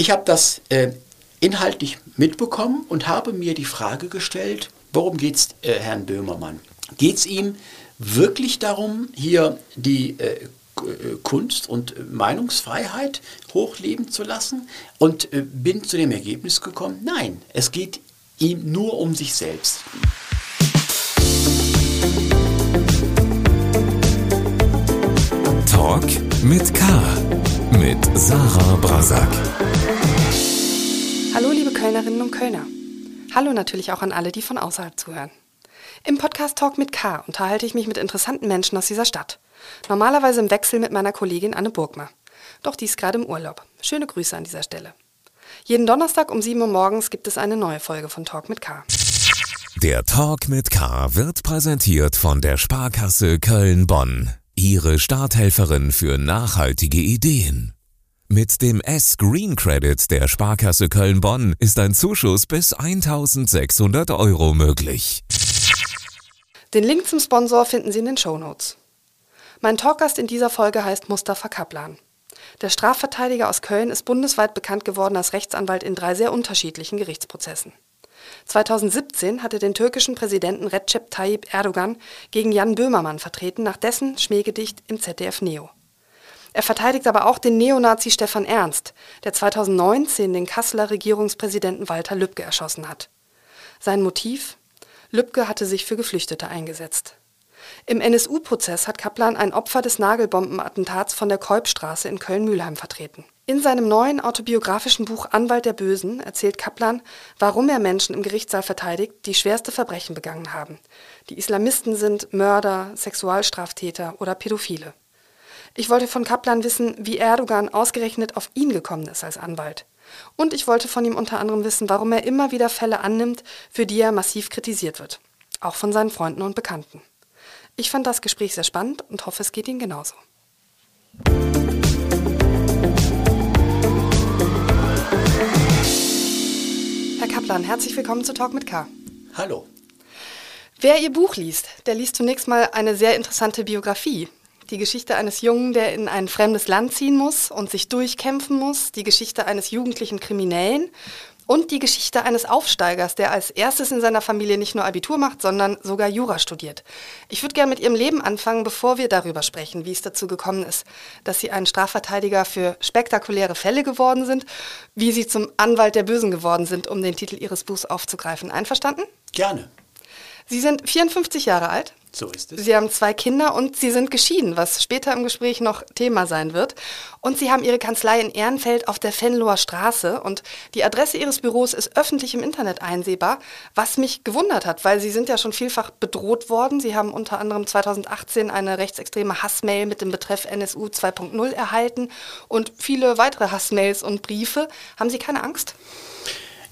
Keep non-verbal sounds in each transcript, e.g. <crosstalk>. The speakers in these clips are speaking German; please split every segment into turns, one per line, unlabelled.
Ich habe das äh, inhaltlich mitbekommen und habe mir die Frage gestellt, worum geht es äh, Herrn Böhmermann? Geht es ihm wirklich darum, hier die äh, Kunst und Meinungsfreiheit hochleben zu lassen und äh, bin zu dem Ergebnis gekommen, nein, es geht ihm nur um sich selbst.
Talk mit K. Mit Sarah Brasak.
Und Kölner. Hallo natürlich auch an alle, die von außerhalb zuhören. Im Podcast Talk mit K unterhalte ich mich mit interessanten Menschen aus dieser Stadt. Normalerweise im Wechsel mit meiner Kollegin Anne Burgmer. Doch die ist gerade im Urlaub. Schöne Grüße an dieser Stelle. Jeden Donnerstag um 7 Uhr morgens gibt es eine neue Folge von Talk mit K.
Der Talk mit K wird präsentiert von der Sparkasse Köln-Bonn. Ihre Starthelferin für nachhaltige Ideen. Mit dem S-Green Credit der Sparkasse Köln-Bonn ist ein Zuschuss bis 1600 Euro möglich.
Den Link zum Sponsor finden Sie in den Show Notes. Mein Talkgast in dieser Folge heißt Mustafa Kaplan. Der Strafverteidiger aus Köln ist bundesweit bekannt geworden als Rechtsanwalt in drei sehr unterschiedlichen Gerichtsprozessen. 2017 hat er den türkischen Präsidenten Recep Tayyip Erdogan gegen Jan Böhmermann vertreten nach dessen Schmähgedicht im ZDF Neo. Er verteidigt aber auch den Neonazi Stefan Ernst, der 2019 den Kasseler Regierungspräsidenten Walter Lübcke erschossen hat. Sein Motiv? Lübcke hatte sich für Geflüchtete eingesetzt. Im NSU-Prozess hat Kaplan ein Opfer des Nagelbombenattentats von der Kolbstraße in Köln-Mülheim vertreten. In seinem neuen autobiografischen Buch Anwalt der Bösen erzählt Kaplan, warum er Menschen im Gerichtssaal verteidigt, die schwerste Verbrechen begangen haben. Die Islamisten sind Mörder, Sexualstraftäter oder Pädophile. Ich wollte von Kaplan wissen, wie Erdogan ausgerechnet auf ihn gekommen ist als Anwalt. Und ich wollte von ihm unter anderem wissen, warum er immer wieder Fälle annimmt, für die er massiv kritisiert wird. Auch von seinen Freunden und Bekannten. Ich fand das Gespräch sehr spannend und hoffe, es geht Ihnen genauso. Herr Kaplan, herzlich willkommen zu Talk mit K.
Hallo.
Wer Ihr Buch liest, der liest zunächst mal eine sehr interessante Biografie. Die Geschichte eines Jungen, der in ein fremdes Land ziehen muss und sich durchkämpfen muss. Die Geschichte eines jugendlichen Kriminellen und die Geschichte eines Aufsteigers, der als erstes in seiner Familie nicht nur Abitur macht, sondern sogar Jura studiert. Ich würde gerne mit Ihrem Leben anfangen, bevor wir darüber sprechen, wie es dazu gekommen ist, dass Sie ein Strafverteidiger für spektakuläre Fälle geworden sind, wie Sie zum Anwalt der Bösen geworden sind, um den Titel Ihres Buchs aufzugreifen. Einverstanden?
Gerne.
Sie sind 54 Jahre alt.
So ist es.
Sie haben zwei Kinder und Sie sind geschieden, was später im Gespräch noch Thema sein wird. Und Sie haben Ihre Kanzlei in Ehrenfeld auf der Venloer Straße und die Adresse Ihres Büros ist öffentlich im Internet einsehbar, was mich gewundert hat, weil Sie sind ja schon vielfach bedroht worden. Sie haben unter anderem 2018 eine rechtsextreme Hassmail mit dem Betreff NSU 2.0 erhalten und viele weitere Hassmails und Briefe. Haben Sie keine Angst?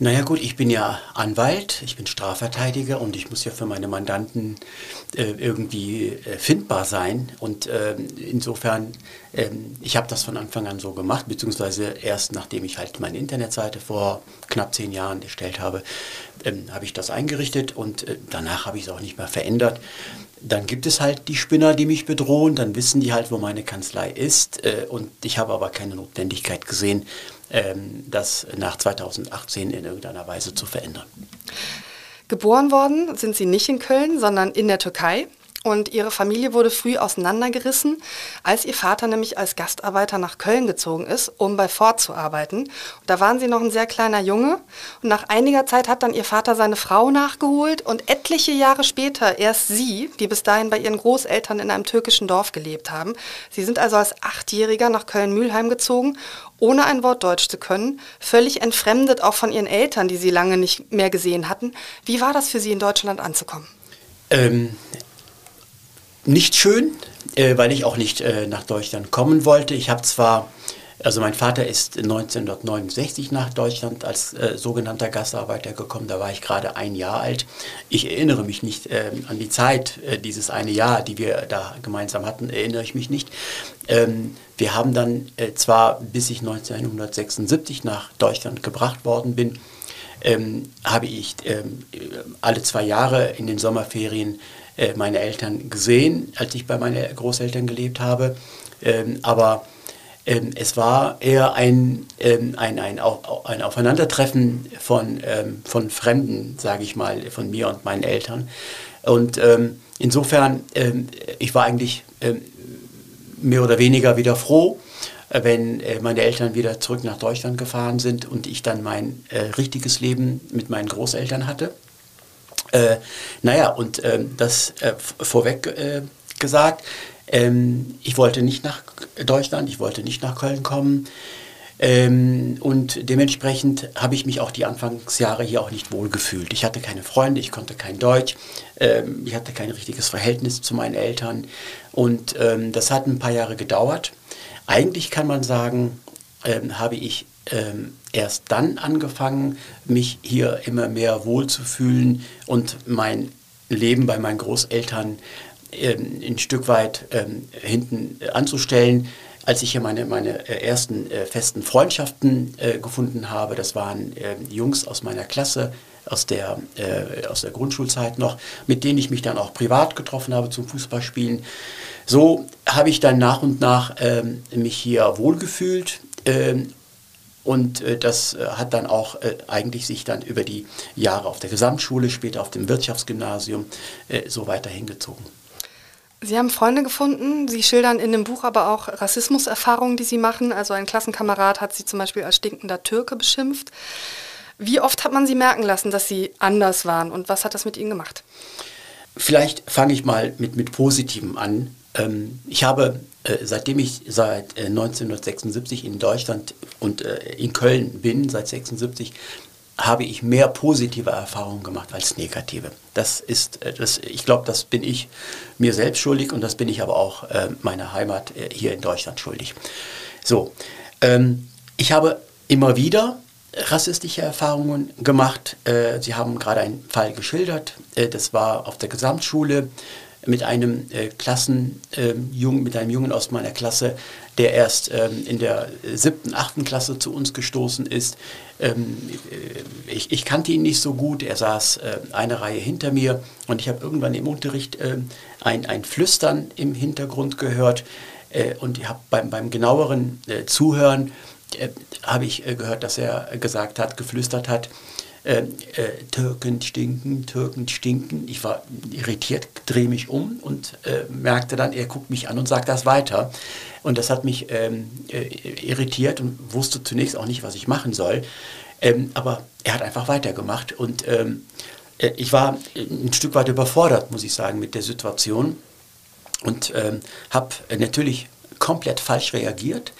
Naja gut, ich bin ja Anwalt, ich bin Strafverteidiger und ich muss ja für meine Mandanten äh, irgendwie äh, findbar sein. Und äh, insofern, ähm, ich habe das von Anfang an so gemacht, beziehungsweise erst nachdem ich halt meine Internetseite vor knapp zehn Jahren erstellt habe, ähm, habe ich das eingerichtet und äh, danach habe ich es auch nicht mehr verändert. Dann gibt es halt die Spinner, die mich bedrohen, dann wissen die halt, wo meine Kanzlei ist äh, und ich habe aber keine Notwendigkeit gesehen, das nach 2018 in irgendeiner Weise zu verändern.
Geboren worden sind Sie nicht in Köln, sondern in der Türkei. Und ihre Familie wurde früh auseinandergerissen, als ihr Vater nämlich als Gastarbeiter nach Köln gezogen ist, um bei Ford zu arbeiten. Und da waren sie noch ein sehr kleiner Junge. Und nach einiger Zeit hat dann ihr Vater seine Frau nachgeholt und etliche Jahre später erst sie, die bis dahin bei ihren Großeltern in einem türkischen Dorf gelebt haben. Sie sind also als Achtjähriger nach Köln-Mühlheim gezogen, ohne ein Wort Deutsch zu können, völlig entfremdet auch von ihren Eltern, die sie lange nicht mehr gesehen hatten. Wie war das für sie in Deutschland anzukommen?
Ähm, nicht schön, äh, weil ich auch nicht äh, nach Deutschland kommen wollte. Ich habe zwar, also mein Vater ist 1969 nach Deutschland als äh, sogenannter Gastarbeiter gekommen, da war ich gerade ein Jahr alt. Ich erinnere mich nicht ähm, an die Zeit, äh, dieses eine Jahr, die wir da gemeinsam hatten, erinnere ich mich nicht. Ähm, wir haben dann äh, zwar, bis ich 1976 nach Deutschland gebracht worden bin, ähm, habe ich ähm, alle zwei Jahre in den Sommerferien äh, meine Eltern gesehen, als ich bei meinen Großeltern gelebt habe. Ähm, aber Ähm, es war eher ein, ähm, ein, ein, ein Aufeinandertreffen von, ähm, von Fremden, sage ich mal, von mir und meinen Eltern. Und ähm, insofern, ähm, ich war eigentlich ähm, mehr oder weniger wieder froh, äh, wenn äh, meine Eltern wieder zurück nach Deutschland gefahren sind und ich dann mein äh, richtiges Leben mit meinen Großeltern hatte. Äh, naja, und das äh, vorweg äh, gesagt, ähm, ich wollte nicht nach Deutschland, ich wollte nicht nach Köln kommen. Ähm, und dementsprechend habe ich mich auch die Anfangsjahre hier auch nicht wohl gefühlt. Ich hatte keine Freunde, ich konnte kein Deutsch, ähm, ich hatte kein richtiges Verhältnis zu meinen Eltern. Und ähm, das hat ein paar Jahre gedauert. Eigentlich kann man sagen, ähm, habe ich ähm, erst dann angefangen, mich hier immer mehr wohlzufühlen und mein Leben bei meinen Großeltern ähm, ein Stück weit ähm, hinten anzustellen. Als ich hier meine, meine äh, ersten äh, festen Freundschaften äh, gefunden habe, das waren äh, Jungs aus meiner Klasse, aus der, äh, aus der Grundschulzeit noch, mit denen ich mich dann auch privat getroffen habe zum Fußballspielen. So habe ich dann nach und nach ähm, mich hier wohlgefühlt ähm, und äh, das äh, hat dann auch äh, eigentlich sich dann über die Jahre auf der Gesamtschule, später auf dem Wirtschaftsgymnasium äh, so weiter hingezogen.
Sie haben Freunde gefunden. Sie schildern in dem Buch aber auch Rassismuserfahrungen, die Sie machen. Also ein Klassenkamerad hat Sie zum Beispiel als stinkender Türke beschimpft. Wie oft hat man Sie merken lassen, dass Sie anders waren und was hat das mit Ihnen gemacht?
Vielleicht fange ich mal mit, mit Positivem an. Ähm, ich habe, äh, seitdem ich seit äh, 1976 in Deutschland und äh, in Köln bin, seit 1976, habe ich mehr positive Erfahrungen gemacht als negative. Das ist, äh, das, ich glaube, das bin ich mir selbst schuldig und das bin ich aber auch äh, meiner Heimat äh, hier in Deutschland schuldig. So, ähm, ich habe immer wieder rassistische Erfahrungen gemacht. Äh, Sie haben gerade einen Fall geschildert. Äh, das war auf der Gesamtschule mit einem äh, Klassenjungen, mit einem Jungen aus meiner Klasse, der erst ähm, in der siebten, achten Klasse zu uns gestoßen ist. Ähm, äh, ich, ich, kannte ihn nicht so gut, er saß äh, eine Reihe hinter mir und ich habe irgendwann im Unterricht äh, ein, ein Flüstern im Hintergrund gehört äh, und ich habe beim, beim genaueren äh, Zuhören äh, habe ich gehört, dass er gesagt hat, geflüstert hat, äh, äh, Türken stinken, Türken stinken. Ich war irritiert, drehe mich um und äh, merkte dann, er guckt mich an und sagt das weiter. Und das hat mich ähm, äh, irritiert und wusste zunächst auch nicht, was ich machen soll. Ähm, aber er hat einfach weitergemacht und ähm, äh, ich war ein Stück weit überfordert, muss ich sagen, mit der Situation und ähm, habe natürlich komplett falsch reagiert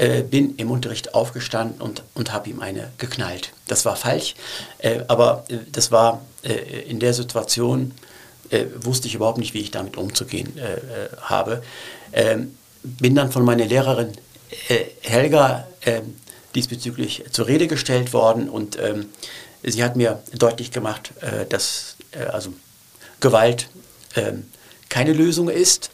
äh, bin im Unterricht aufgestanden und, und habe ihm eine geknallt. Das war falsch, äh, aber äh, das war äh, in der Situation, äh, wusste ich überhaupt nicht, wie ich damit umzugehen habe. Ähm, bin dann von meiner Lehrerin Helga ähm, diesbezüglich zur Rede gestellt worden und ähm, sie hat mir deutlich gemacht, dass also Gewalt keine Lösung ist.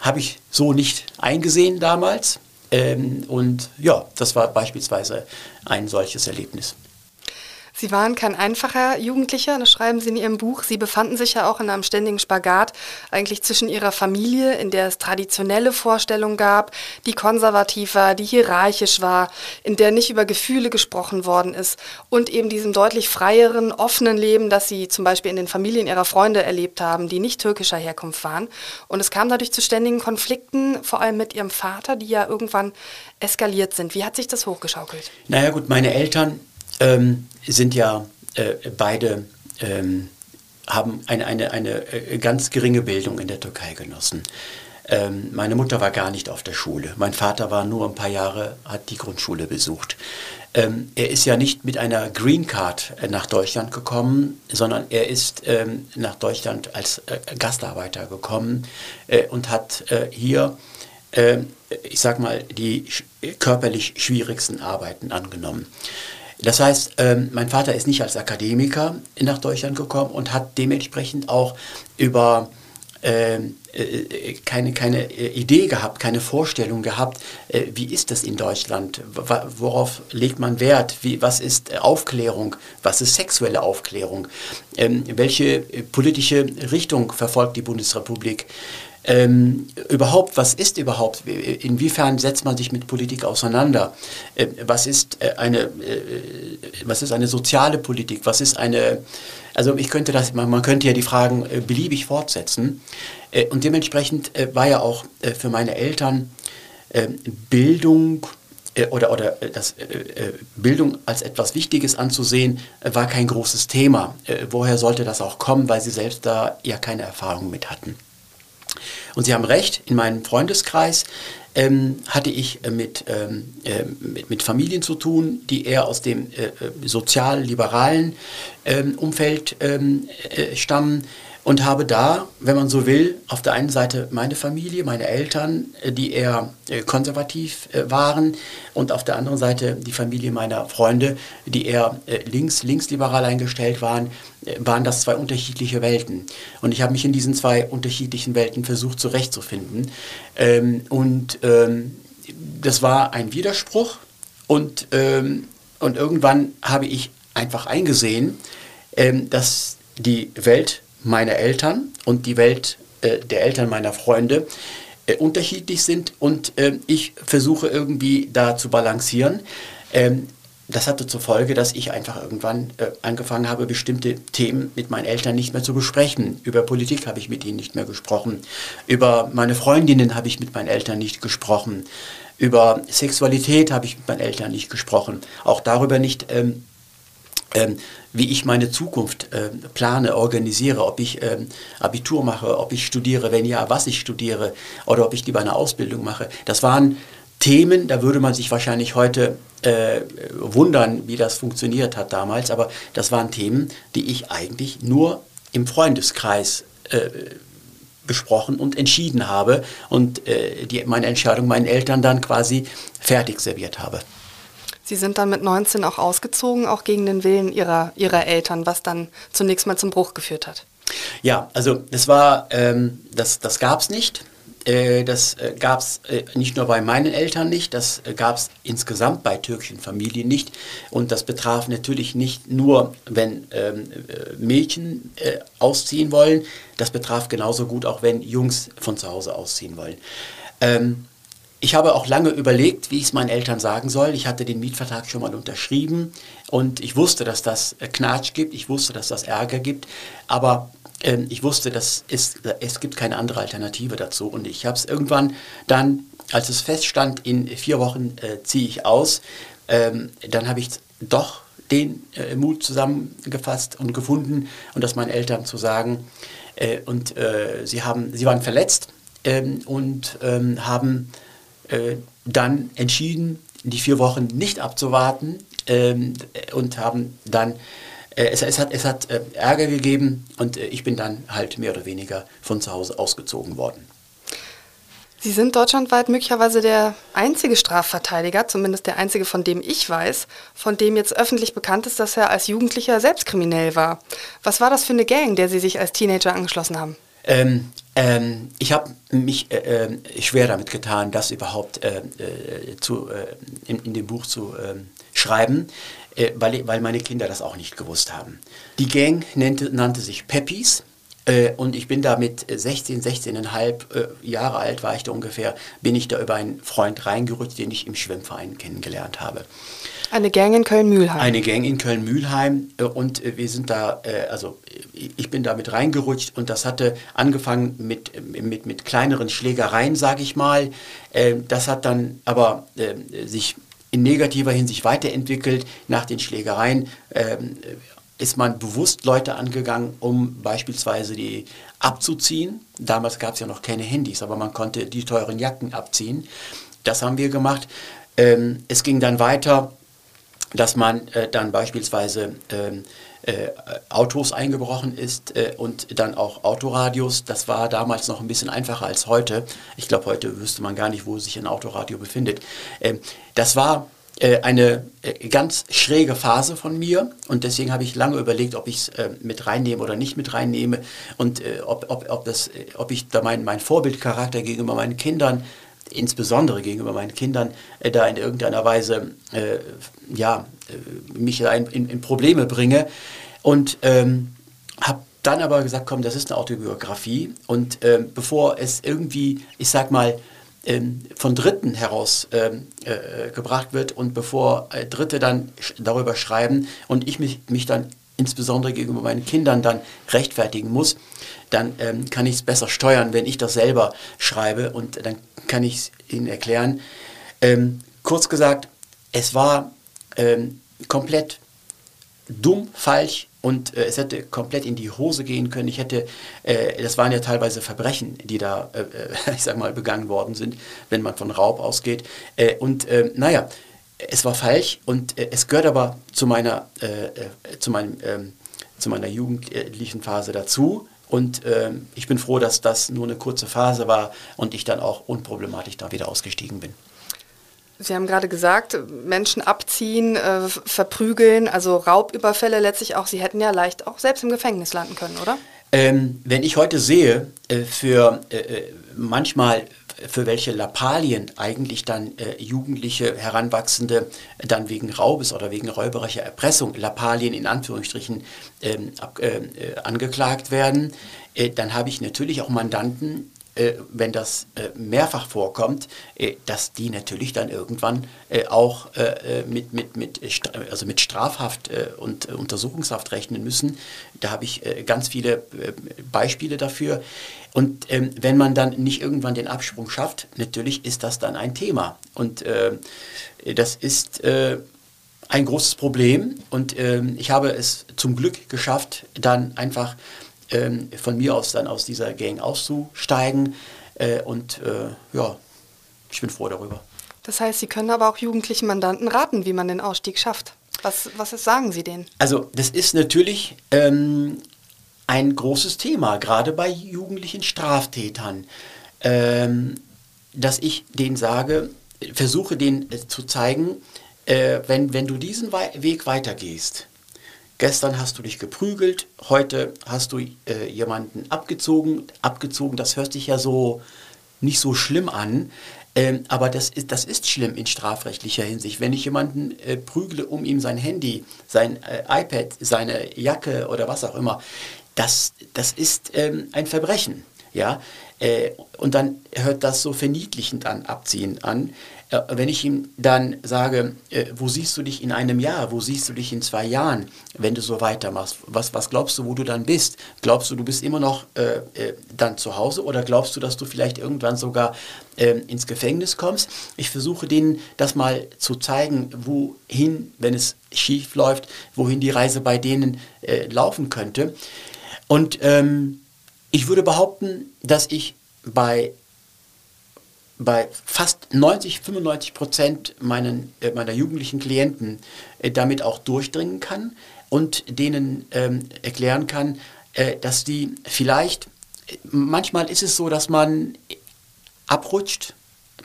Habe ich so nicht eingesehen damals. Ähm, und ja, das war beispielsweise ein solches Erlebnis.
Sie waren kein einfacher Jugendlicher, das schreiben Sie in Ihrem Buch. Sie befanden sich ja auch in einem ständigen Spagat, eigentlich zwischen Ihrer Familie, in der es traditionelle Vorstellungen gab, die konservativ war, die hierarchisch war, in der nicht über Gefühle gesprochen worden ist, und eben diesem deutlich freieren, offenen Leben, das Sie zum Beispiel in den Familien Ihrer Freunde erlebt haben, die nicht türkischer Herkunft waren. Und es kam dadurch zu ständigen Konflikten, vor allem mit Ihrem Vater, die ja irgendwann eskaliert sind. Wie hat sich das hochgeschaukelt?
Naja gut, meine Eltern ähm, sind ja äh, beide, ähm, haben eine, eine, eine äh, ganz geringe Bildung in der Türkei genossen. Ähm, meine Mutter war gar nicht auf der Schule. Mein Vater war nur ein paar Jahre, hat die Grundschule besucht. Ähm, er ist ja nicht mit einer Green Card äh, nach Deutschland gekommen, sondern er ist ähm, nach Deutschland als äh, Gastarbeiter gekommen äh, und hat äh, hier, ähm, ich sag mal, die körperlich schwierigsten Arbeiten angenommen. Das heißt, ähm, mein Vater ist nicht als Akademiker nach Deutschland gekommen und hat dementsprechend auch über ähm, äh, keine, keine Idee gehabt, keine Vorstellung gehabt, äh, wie ist das in Deutschland, worauf legt man Wert, wie, was ist Aufklärung, was ist sexuelle Aufklärung, ähm, welche politische Richtung verfolgt die Bundesrepublik. Ähm, überhaupt, was ist überhaupt, inwiefern setzt man sich mit Politik auseinander? Äh, was, ist äh, eine, äh, was ist eine soziale Politik? Was ist eine, also ich könnte das, man, man könnte ja die Fragen äh, beliebig fortsetzen. Äh, und dementsprechend äh, war ja auch für meine Eltern Bildung oder, oder das Bildung als etwas Wichtiges anzusehen, war kein großes Thema. woher sollte das auch kommen, weil sie selbst da ja keine Erfahrung mit hatten. Und Sie haben recht, in meinem Freundeskreis ähm, hatte ich äh, mit, ähm, äh, mit, mit, Familien zu tun, die eher aus dem äh, äh sozial-liberalen ähm, Umfeld ähm, äh, stammen und habe da, wenn man so will, auf der einen Seite meine Familie, meine Eltern, äh, die eher äh, konservativ äh, waren und auf der anderen Seite die Familie meiner Freunde, die eher links, linksliberal eingestellt waren, waren das zwei unterschiedliche Welten. Und ich habe mich in diesen zwei unterschiedlichen Welten versucht zurechtzufinden. Ähm, und ähm, das war ein Widerspruch und, ähm, und irgendwann habe ich einfach eingesehen, dass die Welt meiner Eltern und die Welt äh, der Eltern meiner Freunde äh, unterschiedlich sind und äh, ich versuche irgendwie da zu balancieren. Ähm, das hatte zur Folge, dass ich einfach irgendwann äh, angefangen habe, bestimmte Themen mit meinen Eltern nicht mehr zu besprechen. Über Politik habe ich mit ihnen nicht mehr gesprochen. Über meine Freundinnen habe ich mit meinen Eltern nicht gesprochen. Über Sexualität habe ich mit meinen Eltern nicht gesprochen. Auch darüber nicht, ähm, ähm, wie ich meine Zukunft äh, plane, organisiere, ob ich ähm, Abitur mache, ob ich studiere, wenn ja, was ich studiere oder ob ich lieber eine Ausbildung mache. Das waren Themen, da würde man sich wahrscheinlich heute äh, wundern, wie das funktioniert hat damals, aber das waren Themen, die ich eigentlich nur im Freundeskreis äh, besprochen und entschieden habe und äh, die, meine Entscheidung meinen Eltern dann quasi fertig serviert habe.
Sie sind dann mit 19 auch ausgezogen, auch gegen den Willen ihrer, ihrer Eltern, was dann zunächst mal zum Bruch geführt hat.
Ja, also das war, ähm, das, das gab es nicht. Äh, das äh, gab es äh, nicht nur bei meinen Eltern nicht, das äh, gab es insgesamt bei türkischen Familien nicht. Und das betraf natürlich nicht nur, wenn ähm, äh, Mädchen äh, ausziehen wollen, das betraf genauso gut auch, wenn Jungs von zu Hause ausziehen wollen. Ähm, ich habe auch lange überlegt, wie ich es meinen Eltern sagen soll. Ich hatte den Mietvertrag schon mal unterschrieben und ich wusste, dass das äh, Knatsch gibt, ich wusste, dass das Ärger gibt, aber ähm, ich wusste, dass es, es gibt keine andere Alternative dazu. Und ich habe es irgendwann dann, als es feststand, in vier Wochen äh, ziehe ich aus, ähm, dann habe ich doch den äh, Mut zusammengefasst und gefunden und das meinen Eltern zu sagen. Äh, und äh, sie, haben, sie waren verletzt ähm, und ähm, haben äh, dann entschieden, die vier Wochen nicht abzuwarten ähm, und haben dann, äh, es, es, hat, es hat äh, Ärger gegeben und äh, ich bin dann halt mehr oder weniger von zu Hause ausgezogen worden.
Sie sind deutschlandweit möglicherweise der einzige Strafverteidiger, zumindest der einzige, von dem ich weiß, von dem jetzt öffentlich bekannt ist, dass er als Jugendlicher selbst kriminell war. Was war das für eine Gang, der Sie sich als Teenager angeschlossen haben?
Ähm, ähm, ich habe mich äh, äh, schwer damit getan, das überhaupt äh, äh zu, äh, in, in, dem Buch zu ähm, schreiben, äh, weil, weil meine Kinder das auch nicht gewusst haben. Die Gang nannte, nannte sich Peppies. und ich bin da mit 16, 16,5 Jahre alt war ich da ungefähr, bin ich da über einen Freund reingerutscht, den ich im Schwimmverein kennengelernt habe.
Eine Gang in Köln-Mühlheim.
Eine Gang in Köln-Mühlheim äh, und äh, wir sind da, äh, also ich bin da mit reingerutscht und das hatte angefangen mit, mit, mit kleineren Schlägereien, sage ich mal. Das hat dann aber sich in negativer Hinsicht weiterentwickelt. Nach den Schlägereien ist man bewusst Leute angegangen, um beispielsweise die abzuziehen. Damals gab es ja noch keine Handys, aber man konnte die teuren Jacken abziehen. Das haben wir gemacht. Ähm, es ging dann weiter dass man äh, dann beispielsweise ähm, äh, Autos eingebrochen ist äh, und dann auch Autoradios. Das war damals noch ein bisschen einfacher als heute. Ich glaube, heute wüsste man gar nicht, wo sich ein Autoradio befindet. Ähm, das war äh, eine äh, ganz schräge Phase von mir und deswegen habe ich lange überlegt, ob ich es äh, mit reinnehme oder nicht mit reinnehme und ob, ob, ob, das, ob ich da meinen mein Vorbildcharakter gegenüber meinen Kindern insbesondere gegenüber meinen Kindern, äh, da in irgendeiner Weise äh, ja, äh, mich in, in, Probleme bringe. Und ähm, habe dann aber gesagt, komm, das ist eine Autobiografie. Und ähm, bevor es irgendwie, ich sag mal, ähm, von Dritten heraus ähm, äh, gebracht wird und bevor äh, Dritte dann sch darüber schreiben und ich mich, mich dann insbesondere gegenüber meinen Kindern dann rechtfertigen muss, dann ähm, kann ich es besser steuern, wenn ich das selber schreibe und dann kann ich es Ihnen erklären. Ähm, kurz gesagt, es war ähm, komplett dumm, falsch und äh, es hätte komplett in die Hose gehen können. Ich hätte, äh, das waren ja teilweise Verbrechen, die da, äh, äh <laughs> ich sag mal, begangen worden sind, wenn man von Raub ausgeht. Äh, und äh, naja, es war falsch und es gehört aber zu meiner, zu meinem, ähm, zu meiner jugendlichen Phase dazu. Und ähm, ich bin froh, dass das nur eine kurze Phase war und ich dann auch unproblematisch da wieder ausgestiegen bin.
Sie haben gerade gesagt, Menschen abziehen, äh, verprügeln, also Raubüberfälle letztlich auch. Sie hätten ja leicht auch selbst im Gefängnis landen können, oder?
Ähm, wenn ich heute sehe, äh, für äh, äh manchmal für welche Lappalien eigentlich dann äh, jugendliche Heranwachsende dann wegen Raubes oder wegen räuberischer Erpressung, Lappalien in Anführungsstrichen, ähm, ab, äh, angeklagt werden, dann habe ich natürlich auch Mandanten, äh, wenn das äh, mehrfach vorkommt, äh, dass die natürlich dann irgendwann äh, auch äh, äh, mit, mit, mit, also mit Strafhaft und Untersuchungshaft rechnen müssen. Da habe ich ganz viele Beispiele dafür. Und ähm, wenn man dann nicht irgendwann den Absprung schafft, natürlich ist das dann ein Thema. Und das ist ein großes Problem. Und ähm, ich habe es zum Glück geschafft, dann einfach ähm, von mir aus dann aus dieser Gang auszusteigen. Äh, und äh, ja, ich bin froh darüber.
Das heißt, Sie können aber auch jugendlichen Mandanten raten, wie man den Ausstieg schafft. Was, was sagen Sie denen?
Also das ist natürlich ähm, ein großes Thema, gerade bei jugendlichen Straftätern, ähm, dass ich denen sage, versuche denen äh, zu zeigen, äh, wenn, wenn du diesen Weg weitergehst, Gestern hast du dich geprügelt, heute hast du äh, jemanden abgezogen. Abgezogen, das hört sich ja so nicht so schlimm an, ähm, aber das ist, das ist schlimm in strafrechtlicher Hinsicht. Wenn ich jemanden äh, prügle, um ihm sein Handy, sein äh, iPad, seine Jacke oder was auch immer, das, das ist ähm, ein Verbrechen. Ja? Äh, und dann hört das so verniedlichend an, abziehend an. Äh, wenn ich ihm dann sage, äh, wo siehst du dich in einem Jahr, wo siehst du dich in zwei Jahren, wenn du so weitermachst, was, was glaubst du, wo du dann bist? Glaubst du, du bist immer noch äh, äh dann zu Hause oder glaubst du, dass du vielleicht irgendwann sogar äh, ins Gefängnis kommst? Ich versuche denen das mal zu zeigen, wohin, wenn es schief läuft, wohin die Reise bei denen äh, laufen könnte. Und ähm, ich würde behaupten, dass ich bei bei fast 90, 95 Prozent meinen, äh, meiner jugendlichen Klienten äh, damit auch durchdringen kann und denen ähm, erklären kann, äh, dass die vielleicht, manchmal ist es so, dass man abrutscht,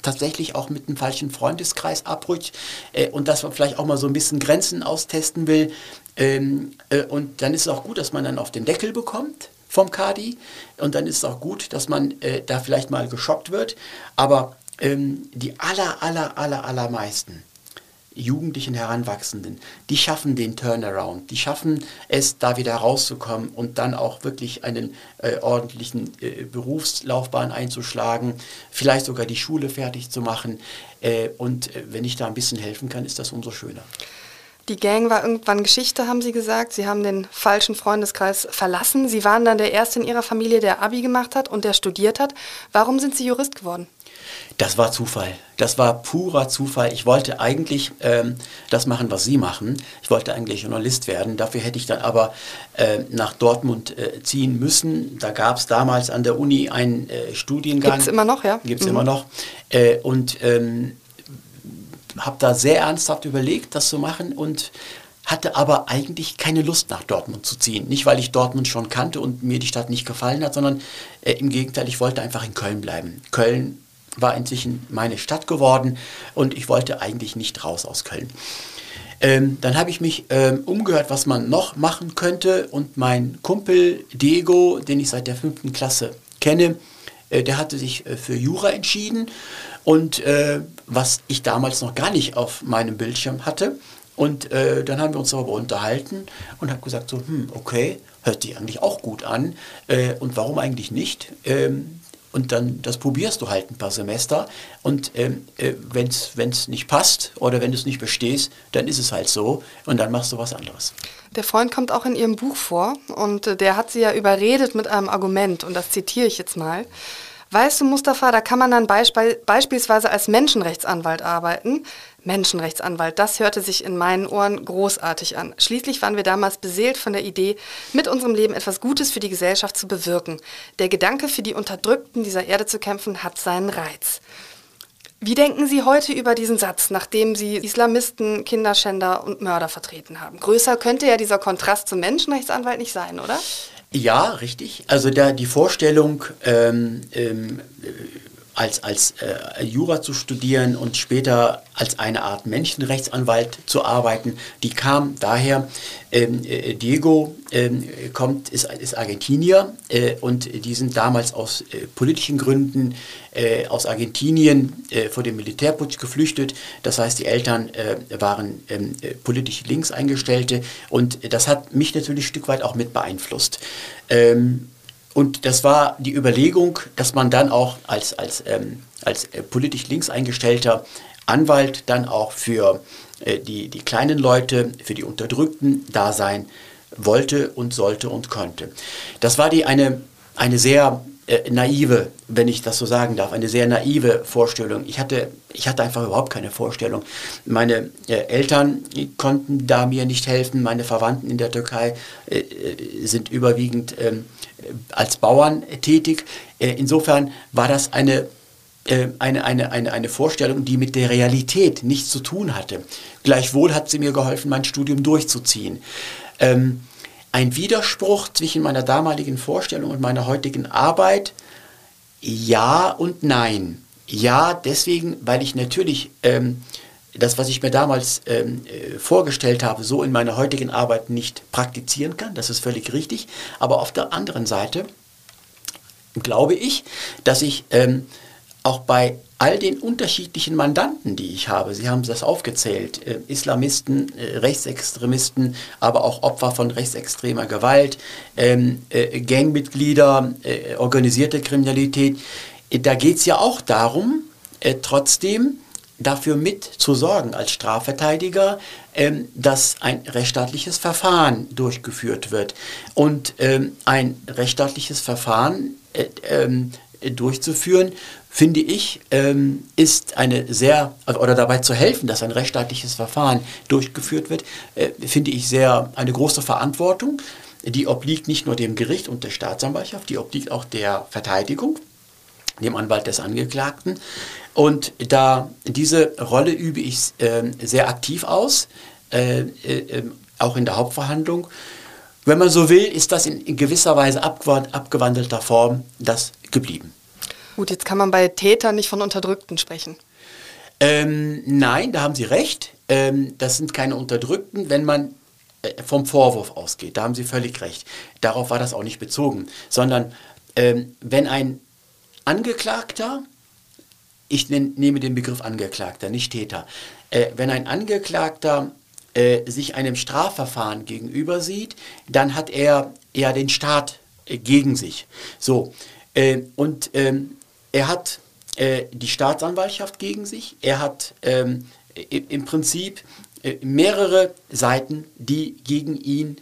tatsächlich auch mit einem falschen Freundeskreis abrutscht äh, und dass man vielleicht auch mal so ein bisschen Grenzen austesten will. Ähm, äh, und dann ist es auch gut, dass man dann auf den Deckel bekommt vom Kadi. Und dann ist es auch gut, dass man äh, da vielleicht mal geschockt wird. Aber ähm, die aller, aller, aller, allermeisten Jugendlichen Heranwachsenden, die schaffen den Turnaround, die schaffen es, da wieder rauszukommen und dann auch wirklich einen äh, ordentlichen äh, Berufslaufbahn einzuschlagen, vielleicht sogar die Schule fertig zu machen. Äh, und äh, wenn ich da ein bisschen helfen kann, ist das umso schöner.
Die Gang war irgendwann Geschichte, haben Sie gesagt. Sie haben den falschen Freundeskreis verlassen. Sie waren dann der Erste in Ihrer Familie, der Abi gemacht hat und der studiert hat. Warum sind Sie Jurist geworden?
Das war Zufall. Das war purer Zufall. Ich wollte eigentlich ähm, das machen, was Sie machen. Ich wollte eigentlich Journalist werden. Dafür hätte ich dann aber äh, nach Dortmund äh, ziehen müssen. Da gab es damals an der Uni einen äh, Studiengang. Gibt
es immer noch, ja?
Gibt es mhm. immer noch. Äh, und ähm, habe da sehr ernsthaft überlegt, das zu machen und hatte aber eigentlich keine Lust nach Dortmund zu ziehen. Nicht, weil ich Dortmund schon kannte und mir die Stadt nicht gefallen hat, sondern äh, im Gegenteil, ich wollte einfach in Köln bleiben. Köln war inzwischen meine Stadt geworden und ich wollte eigentlich nicht raus aus Köln. Ähm, dann habe ich mich ähm, umgehört, was man noch machen könnte und mein Kumpel Diego, den ich seit der fünften Klasse kenne, äh, der hatte sich äh, für Jura entschieden und äh, was ich damals noch gar nicht auf meinem Bildschirm hatte. Und äh, dann haben wir uns darüber unterhalten und habe gesagt, so, hm, okay, hört sich eigentlich auch gut an. Äh, und warum eigentlich nicht? Ähm, und dann, das probierst du halt ein paar Semester. Und ähm, äh, wenn es nicht passt oder wenn du es nicht bestehst, dann ist es halt so. Und dann machst du was anderes.
Der Freund kommt auch in Ihrem Buch vor und äh, der hat Sie ja überredet mit einem Argument. Und das zitiere ich jetzt mal. Weißt du, Mustafa, da kann man dann beisp beispielsweise als Menschenrechtsanwalt arbeiten. Menschenrechtsanwalt, das hörte sich in meinen Ohren großartig an. Schließlich waren wir damals beseelt von der Idee, mit unserem Leben etwas Gutes für die Gesellschaft zu bewirken. Der Gedanke, für die Unterdrückten dieser Erde zu kämpfen, hat seinen Reiz. Wie denken Sie heute über diesen Satz, nachdem Sie Islamisten, Kinderschänder und Mörder vertreten haben? Größer könnte ja dieser Kontrast zum Menschenrechtsanwalt nicht sein, oder?
Ja, richtig. Also da die Vorstellung, ähm, ähm, als, als äh, Jura zu studieren und später als eine Art Menschenrechtsanwalt zu arbeiten, die kam daher, ähm, äh, Diego ähm, kommt, ist, ist Argentinier äh, und die sind damals aus äh, politischen Gründen äh, aus Argentinien äh, vor dem Militärputsch geflüchtet. Das heißt, die Eltern waren ähm, politisch links eingestellte und das hat mich natürlich ein Stück weit auch mit beeinflusst. Ähm, und das war die Überlegung, dass man dann auch als, als, ähm, als äh, politisch links eingestellter Anwalt dann auch für äh, die, die kleinen Leute, für die Unterdrückten da sein wollte und sollte und konnte. Das war die eine, eine sehr äh, naive, wenn ich das so sagen darf, eine sehr naive Vorstellung. Ich hatte, ich hatte einfach überhaupt keine Vorstellung. Meine äh, Eltern konnten da mir nicht helfen, meine Verwandten in der Türkei äh, äh sind überwiegend ähm, als Bauern tätig. Äh, insofern war das eine eine, eine, eine, eine Vorstellung, die mit der Realität nichts zu tun hatte. Gleichwohl hat sie mir geholfen, mein Studium durchzuziehen. Ähm, ein Widerspruch zwischen meiner damaligen Vorstellung und meiner heutigen Arbeit? Ja und nein. Ja, deswegen, weil ich natürlich ähm, das, was ich mir damals ähm, äh, vorgestellt habe, so in meiner heutigen Arbeit nicht praktizieren kann. Das ist völlig richtig. Aber auf der anderen Seite glaube ich, dass ich ähm, auch bei all den unterschiedlichen Mandanten, die ich habe, Sie haben das aufgezählt, äh, Islamisten, äh, Rechtsextremisten, aber auch Opfer von rechtsextremer Gewalt, ähm, äh, Gangmitglieder, äh, organisierte Kriminalität, äh, da geht es ja auch darum, trotzdem dafür mitzusorgen als Strafverteidiger, ähm, dass ein rechtsstaatliches Verfahren durchgeführt wird. Und ähm, ein rechtsstaatliches Verfahren ähm, durchzuführen, finde ich, ähm, ist eine sehr, oder dabei zu helfen, dass ein rechtsstaatliches Verfahren durchgeführt wird, äh, finde ich sehr eine große Verantwortung. Die obliegt nicht nur dem Gericht und der Staatsanwaltschaft, die obliegt auch der Verteidigung, dem Anwalt des Angeklagten. Und da diese Rolle übe ich äh, sehr aktiv aus, äh, äh, auch in der Hauptverhandlung. Wenn man so will, ist das in, in gewisser Weise abgewandelter Form das geblieben.
Gut, jetzt kann man bei Tätern nicht von Unterdrückten sprechen.
Ähm, nein, da haben Sie recht. Ähm, das sind keine Unterdrückten, wenn man äh, vom Vorwurf ausgeht. Da haben Sie völlig recht. Darauf war das auch nicht bezogen. Sondern ähm, wenn ein Angeklagter, ich nehme den Begriff Angeklagter, nicht Täter, äh, wenn ein Angeklagter äh, sich einem Strafverfahren gegenüber sieht, dann hat er ja den Staat äh, gegen sich. So, äh, und ähm, er hat äh, die Staatsanwaltschaft gegen sich, er hat ähm, im Prinzip äh, mehrere Seiten, die gegen ihn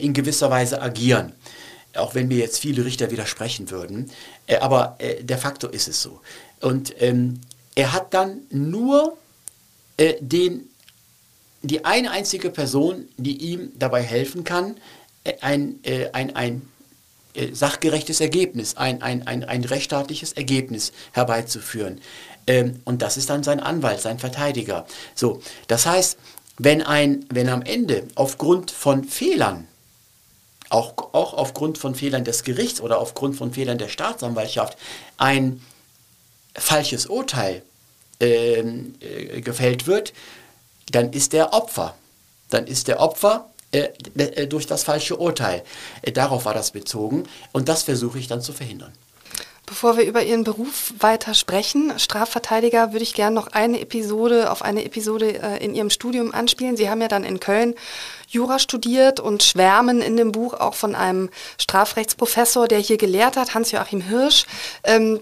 in gewisser Weise agieren. Auch wenn mir jetzt viele Richter widersprechen würden. Äh, aber äh, der Faktor ist es so. Und ähm, er hat dann nur äh, den, die eine einzige Person, die ihm dabei helfen kann, ein, ein, ein äh, sachgerechtes Ergebnis, ein, ein, ein, ein rechtsstaatliches Ergebnis herbeizuführen. Ähm, und das ist dann sein Anwalt, sein Verteidiger. So, das heißt, wenn, ein, wenn am Ende aufgrund von Fehlern, auch, auch aufgrund von Fehlern des Gerichts oder aufgrund von Fehlern der Staatsanwaltschaft, ein falsches Urteil ähm, äh, gefällt wird, dann ist der Opfer. Dann ist der Opfer äh, äh, durch das falsche Urteil. Äh, darauf war das bezogen und das versuche ich dann zu verhindern.
Bevor wir über Ihren Beruf weiter sprechen, Strafverteidiger, würde ich gerne noch eine Episode auf eine Episode äh, in Ihrem Studium anspielen. Sie haben ja dann in Köln Jura studiert und schwärmen in dem Buch auch von einem Strafrechtsprofessor, der hier gelehrt hat, Hans-Joachim Hirsch. Ähm,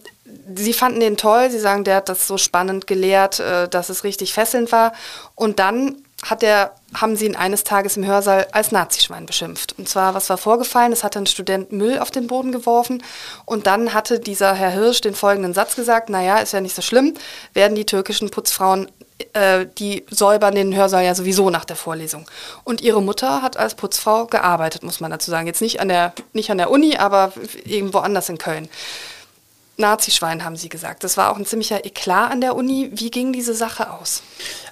Sie fanden den toll, Sie sagen, der hat das so spannend gelehrt, äh, dass es richtig fesselnd war. Und dann hat der, haben sie ihn eines Tages im Hörsaal als Nazischwein beschimpft. Und zwar, was war vorgefallen? Es hatte ein Student Müll auf den Boden geworfen und dann hatte dieser Herr Hirsch den folgenden Satz gesagt, naja, ist ja nicht so schlimm, werden die türkischen Putzfrauen, äh, die säubern den Hörsaal ja sowieso nach der Vorlesung. Und ihre Mutter hat als Putzfrau gearbeitet, muss man dazu sagen. Jetzt nicht an der, nicht an der Uni, aber irgendwo anders in Köln. Nazischwein, haben Sie gesagt. Das war auch ein ziemlicher Eklat an der Uni. Wie ging diese Sache aus?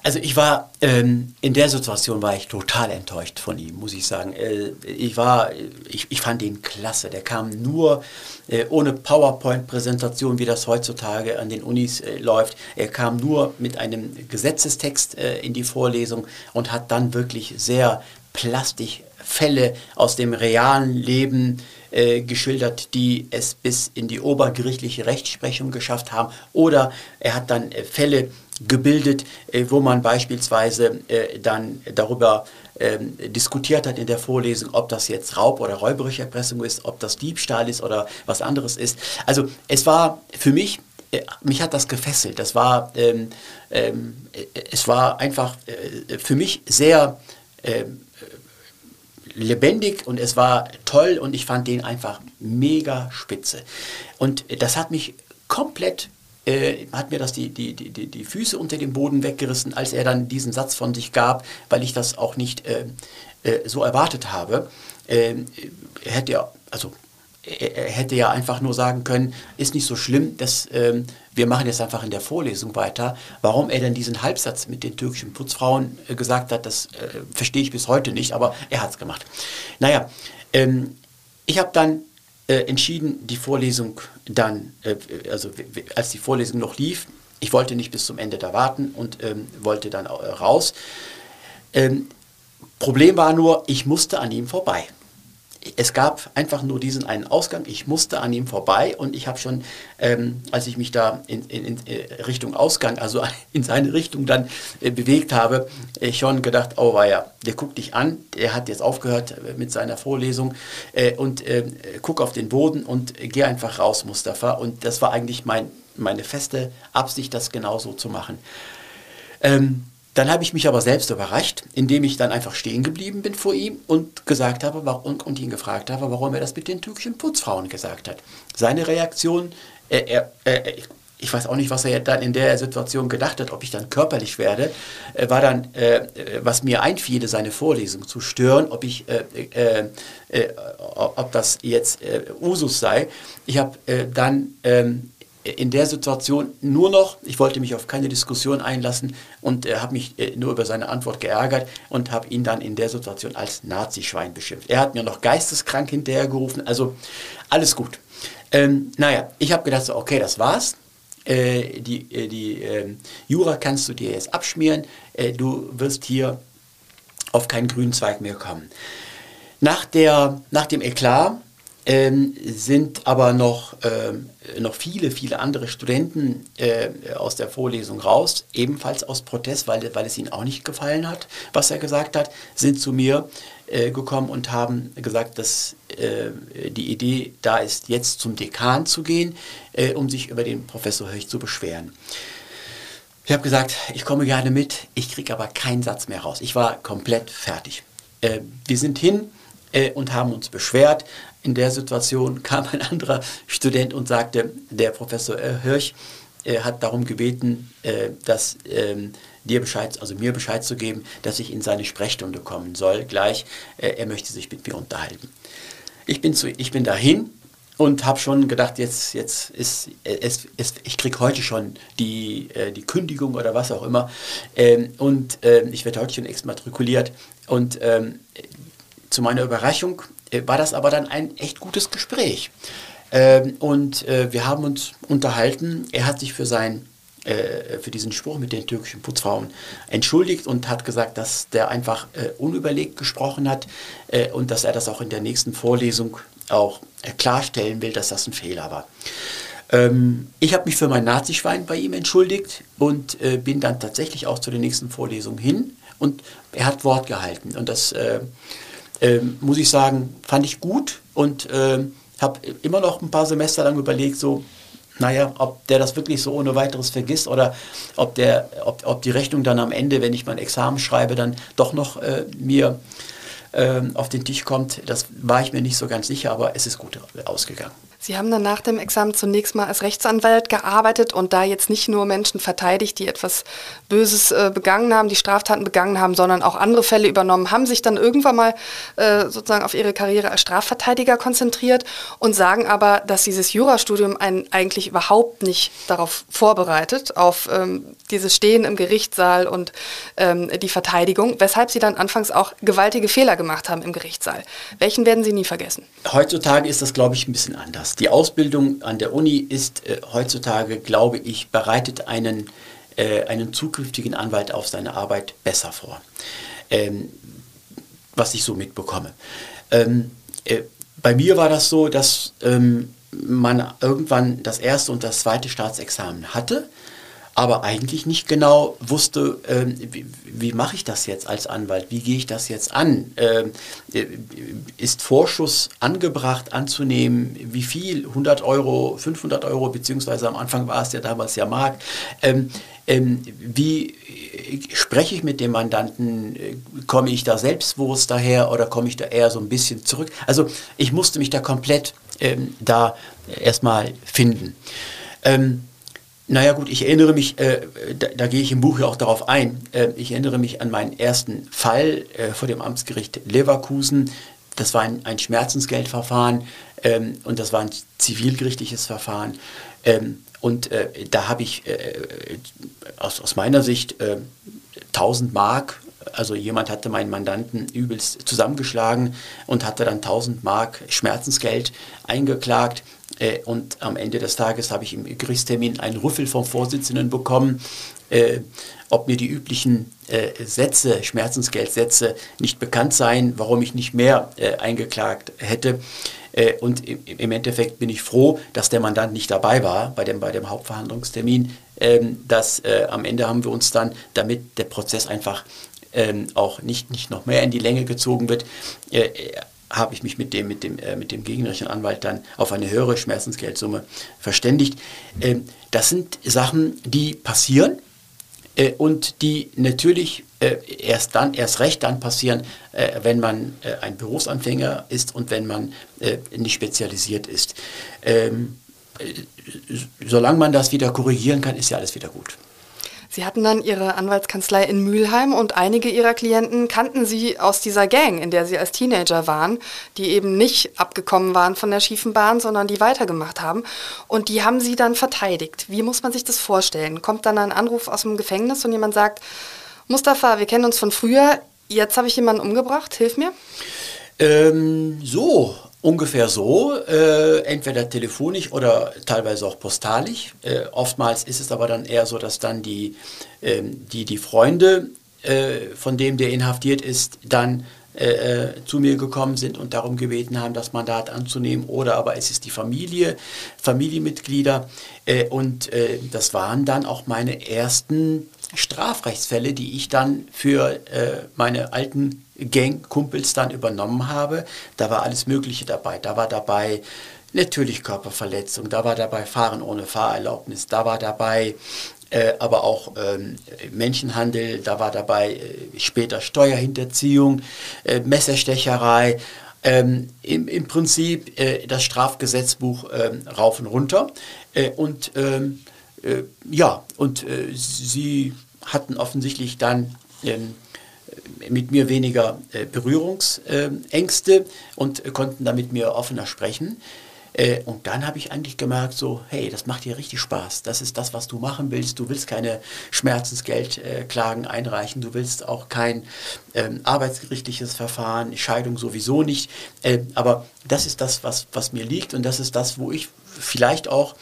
Also ich war, ähm, in der Situation war ich total enttäuscht von ihm, muss ich sagen. Äh, ich war, ich, ich fand ihn klasse. Der kam nur äh, ohne PowerPoint-Präsentation, wie das heutzutage an den Unis äh, läuft. Er kam nur mit einem Gesetzestext äh, in die Vorlesung und hat dann wirklich sehr plastisch Fälle aus dem realen Leben äh, geschildert, die es bis in die obergerichtliche Rechtsprechung geschafft haben. Oder er hat dann äh, Fälle gebildet, äh, wo man beispielsweise äh, dann darüber ähm, diskutiert hat in der Vorlesung, ob das jetzt Raub oder räuberische Erpressung ist, ob das Diebstahl ist oder was anderes ist. Also es war für mich äh, mich hat das gefesselt. Das war, ähm, ähm, es war einfach äh, für mich sehr ähm, lebendig und es war toll und ich fand den einfach mega spitze. Und das hat mich komplett, äh, hat mir das die, die, die, die Füße unter dem Boden weggerissen, als er dann diesen Satz von sich gab, weil ich das auch nicht äh, äh, so erwartet habe. Ähm, hätte ja, also er hätte ja einfach nur sagen können, ist nicht so schlimm, dass ähm, wir machen jetzt einfach in der Vorlesung weiter. Warum er denn diesen Halbsatz mit den türkischen Putzfrauen äh, gesagt hat, das äh, verstehe ich bis heute nicht, aber er hat es gemacht. Naja, ähm, ich habe dann äh, entschieden, die Vorlesung dann, äh, also als die Vorlesung noch lief, ich wollte nicht bis zum Ende da warten und ähm, wollte dann äh, raus. Ähm, Problem war nur, ich musste an ihm vorbei es gab einfach nur diesen einen Ausgang. Ich musste an ihm vorbei und ich habe schon, ähm, als ich mich da in, in, in, äh, Richtung Ausgang, also <laughs> in seine Richtung dann äh, bewegt habe, äh, schon gedacht, oh ja, der guckt dich an, der hat jetzt aufgehört äh, mit seiner Vorlesung äh, und ähm, guck auf den Boden und geh einfach raus, Mustafa. Und das war eigentlich mein, meine feste Absicht, das genauso zu machen. Ähm, dann habe ich mich aber selbst überrascht, indem ich dann einfach stehen geblieben bin vor ihm und gesagt habe und, und ihn gefragt habe, warum er das mit den türkischen Putzfrauen gesagt hat. Seine Reaktion, äh, er, äh, ich weiß auch nicht, was er dann in der Situation gedacht hat, ob ich dann körperlich werde, äh, war dann, äh, was mir einfiel, seine Vorlesung zu stören, ob ich, äh, äh, ob das jetzt Usus sei. Ich habe dann ähm, in der Situation nur noch, ich wollte mich auf keine Diskussion einlassen und äh, habe mich äh, nur über seine Antwort geärgert und habe ihn dann in der Situation als Nazischwein beschimpft. Er hat mir noch geisteskrank hinterhergerufen, also alles gut. Ähm, naja, ich habe gedacht, so, okay, das war's. Äh, die äh, die ähm, Jura kannst du dir jetzt abschmieren, äh, du wirst hier auf keinen grünen Zweig mehr kommen. Nach, der, nach dem Eklat ähm, sind aber noch, ähm, noch viele, viele andere Studenten äh, aus der Vorlesung raus, ebenfalls aus Protest, weil, weil es ihnen auch nicht gefallen hat, was er gesagt hat, sind zu mir äh, gekommen und haben gesagt, dass äh, die Idee da ist, jetzt zum Dekan zu gehen, äh, um sich über den Professor Höch zu beschweren. Ich habe gesagt, ich komme gerne mit, ich kriege aber keinen Satz mehr raus. Ich war komplett fertig. Äh, wir sind hin äh, und haben uns beschwert, in der Situation kam ein anderer Student und sagte, der Professor Hirsch äh, hat darum gebeten, äh, dass ähm, dir Bescheid, also mir Bescheid zu geben, dass ich in seine Sprechstunde kommen soll. Gleich, äh, er möchte sich mit mir unterhalten. Ich bin, zu, ich bin dahin und habe schon gedacht, jetzt, jetzt ist es, es ich kriege heute schon die, die Kündigung oder was auch immer. Ähm, und äh, ich werde heute schon exmatrikuliert. Und ähm, zu meiner Überraschung war das aber dann ein echt gutes Gespräch. Ähm, und äh, wir haben uns unterhalten. Er hat sich für sein äh, für diesen Spruch mit den türkischen Putzfrauen entschuldigt und hat gesagt, dass der einfach äh, unüberlegt gesprochen hat äh, und dass er das auch in der nächsten Vorlesung auch äh, klarstellen will, dass das ein Fehler war. Ähm, ich habe mich für mein Nazischwein bei ihm entschuldigt und äh, bin dann tatsächlich auch zu der nächsten Vorlesung hin und er hat Wort gehalten. Und das äh, äh, muss ich sagen, fand ich gut und ähm, habe immer noch ein paar Semester lang überlegt, so, naja, ob der das wirklich so ohne weiteres vergisst oder ob, der, ob, ob die Rechnung dann am Ende, wenn ich mein Examen schreibe, dann doch noch äh, mir äh, auf den Tisch kommt. Das war ich mir nicht so ganz sicher, aber es ist gut ausgegangen.
Sie haben dann nach dem Examen zunächst mal als Rechtsanwalt gearbeitet und da jetzt nicht nur Menschen verteidigt, die etwas Böses äh, begangen haben, die Straftaten begangen haben, sondern auch andere Fälle übernommen, haben sich dann irgendwann mal äh, sozusagen auf ihre Karriere als Strafverteidiger konzentriert und sagen aber, dass dieses Jurastudium einen eigentlich überhaupt nicht darauf vorbereitet, auf ähm, dieses Stehen im Gerichtssaal und ähm, die Verteidigung, weshalb Sie dann anfangs auch gewaltige Fehler gemacht haben im Gerichtssaal. Welchen werden Sie nie vergessen?
Heutzutage ist das, glaube ich, ein bisschen anders. Die Ausbildung an der Uni ist äh, heutzutage, glaube ich, bereitet einen, äh, einen zukünftigen Anwalt auf seine Arbeit besser vor, ähm, was ich so mitbekomme. Ähm, äh, bei mir war das so, dass ähm, man irgendwann das erste und das zweite Staatsexamen hatte aber eigentlich nicht genau wusste, ähm, wie, wie mache ich das jetzt als Anwalt, wie gehe ich das jetzt an? Ähm, äh, ist Vorschuss angebracht anzunehmen, wie viel? 100 Euro, 500 Euro, beziehungsweise am Anfang war es ja damals ja Markt. Ähm, ähm wie spreche ich mit dem Mandanten? Komme ich da selbstbewusst daher oder komme ich da eher so ein bisschen zurück? Also ich musste mich da komplett ähm, da erstmal finden. Ähm, naja gut, ich erinnere mich, äh, da, da, gehe ich im Buch ja auch darauf ein, äh, ich erinnere mich an meinen ersten Fall äh, vor dem Amtsgericht Leverkusen. Das war ein, ein Schmerzensgeldverfahren ähm, und das war ein zivilgerichtliches Verfahren. Ähm, und äh, da habe ich äh, aus, aus meiner Sicht 1000 äh, Mark also jemand hatte meinen Mandanten übelst zusammengeschlagen und hatte dann 1000 Mark Schmerzensgeld eingeklagt. Äh, und am Ende des Tages habe ich im Gerichtstermin einen Rüffel vom Vorsitzenden bekommen, äh, ob mir die üblichen äh, Sätze, Schmerzensgeldsätze nicht bekannt seien, warum ich nicht mehr äh, eingeklagt hätte. Äh, und im, Endeffekt bin ich froh, dass der Mandant nicht dabei war bei dem, bei dem Hauptverhandlungstermin. Ähm, dass äh, am Ende haben wir uns dann, damit der Prozess einfach ähm, auch nicht, nicht noch mehr in die Länge gezogen wird, habe ich mich mit dem, mit dem, äh, mit dem gegnerischen Anwalt dann auf eine höhere Schmerzensgeldsumme verständigt. Ähm, das sind Sachen, die passieren äh, und die natürlich äh, erst dann, erst recht dann passieren, äh, wenn man äh, ein Berufsanfänger ist und wenn man äh, nicht spezialisiert ist. Ähm, solange man das wieder korrigieren kann, ist ja alles wieder gut.
Sie hatten dann Ihre Anwaltskanzlei in Mülheim und einige Ihrer Klienten kannten Sie aus dieser Gang, in der Sie als Teenager waren, die eben nicht abgekommen waren von der schiefen Bahn, sondern die weitergemacht haben. Und die haben Sie dann verteidigt. Wie muss man sich das vorstellen? Kommt dann ein Anruf aus dem Gefängnis und jemand sagt, Mustafa, wir kennen uns von früher, jetzt habe ich jemanden umgebracht, hilf mir?
Ähm, so, Ungefähr so, äh, entweder telefonisch oder teilweise auch postalisch. Äh, oftmals ist es aber dann eher so, dass dann die, äh, die, die Freunde äh, von dem, der inhaftiert ist, dann äh, äh, zu mir gekommen sind und darum gebeten haben, das Mandat anzunehmen. Oder aber es ist die Familie, Familienmitglieder. und das waren dann auch meine ersten Strafrechtsfälle, die ich dann für meine alten Gangkumpels dann übernommen habe, da war alles Mögliche dabei. Da war dabei natürlich Körperverletzung, da war dabei Fahren ohne Fahrerlaubnis, da war dabei äh, aber auch ähm, Menschenhandel, da war dabei äh, später Steuerhinterziehung, äh, Messerstecherei. Ähm, im, im, Prinzip äh, das Strafgesetzbuch ähm, rauf und runter. Äh, und ähm, äh, ja, und sie hatten offensichtlich dann ähm, mit mir weniger äh, Berührungsängste und konnten da mit mir offener sprechen. Äh, und dann habe ich eigentlich gemerkt, so, hey, das macht dir richtig Spaß. Das ist das, was du machen willst. Du willst keine Schmerzensgeldklagen einreichen. Du willst auch kein ähm, arbeitsgerichtliches Verfahren, Scheidung sowieso nicht. Äh, aber das ist das, was, was mir liegt. Und das ist das, wo ich vielleicht auch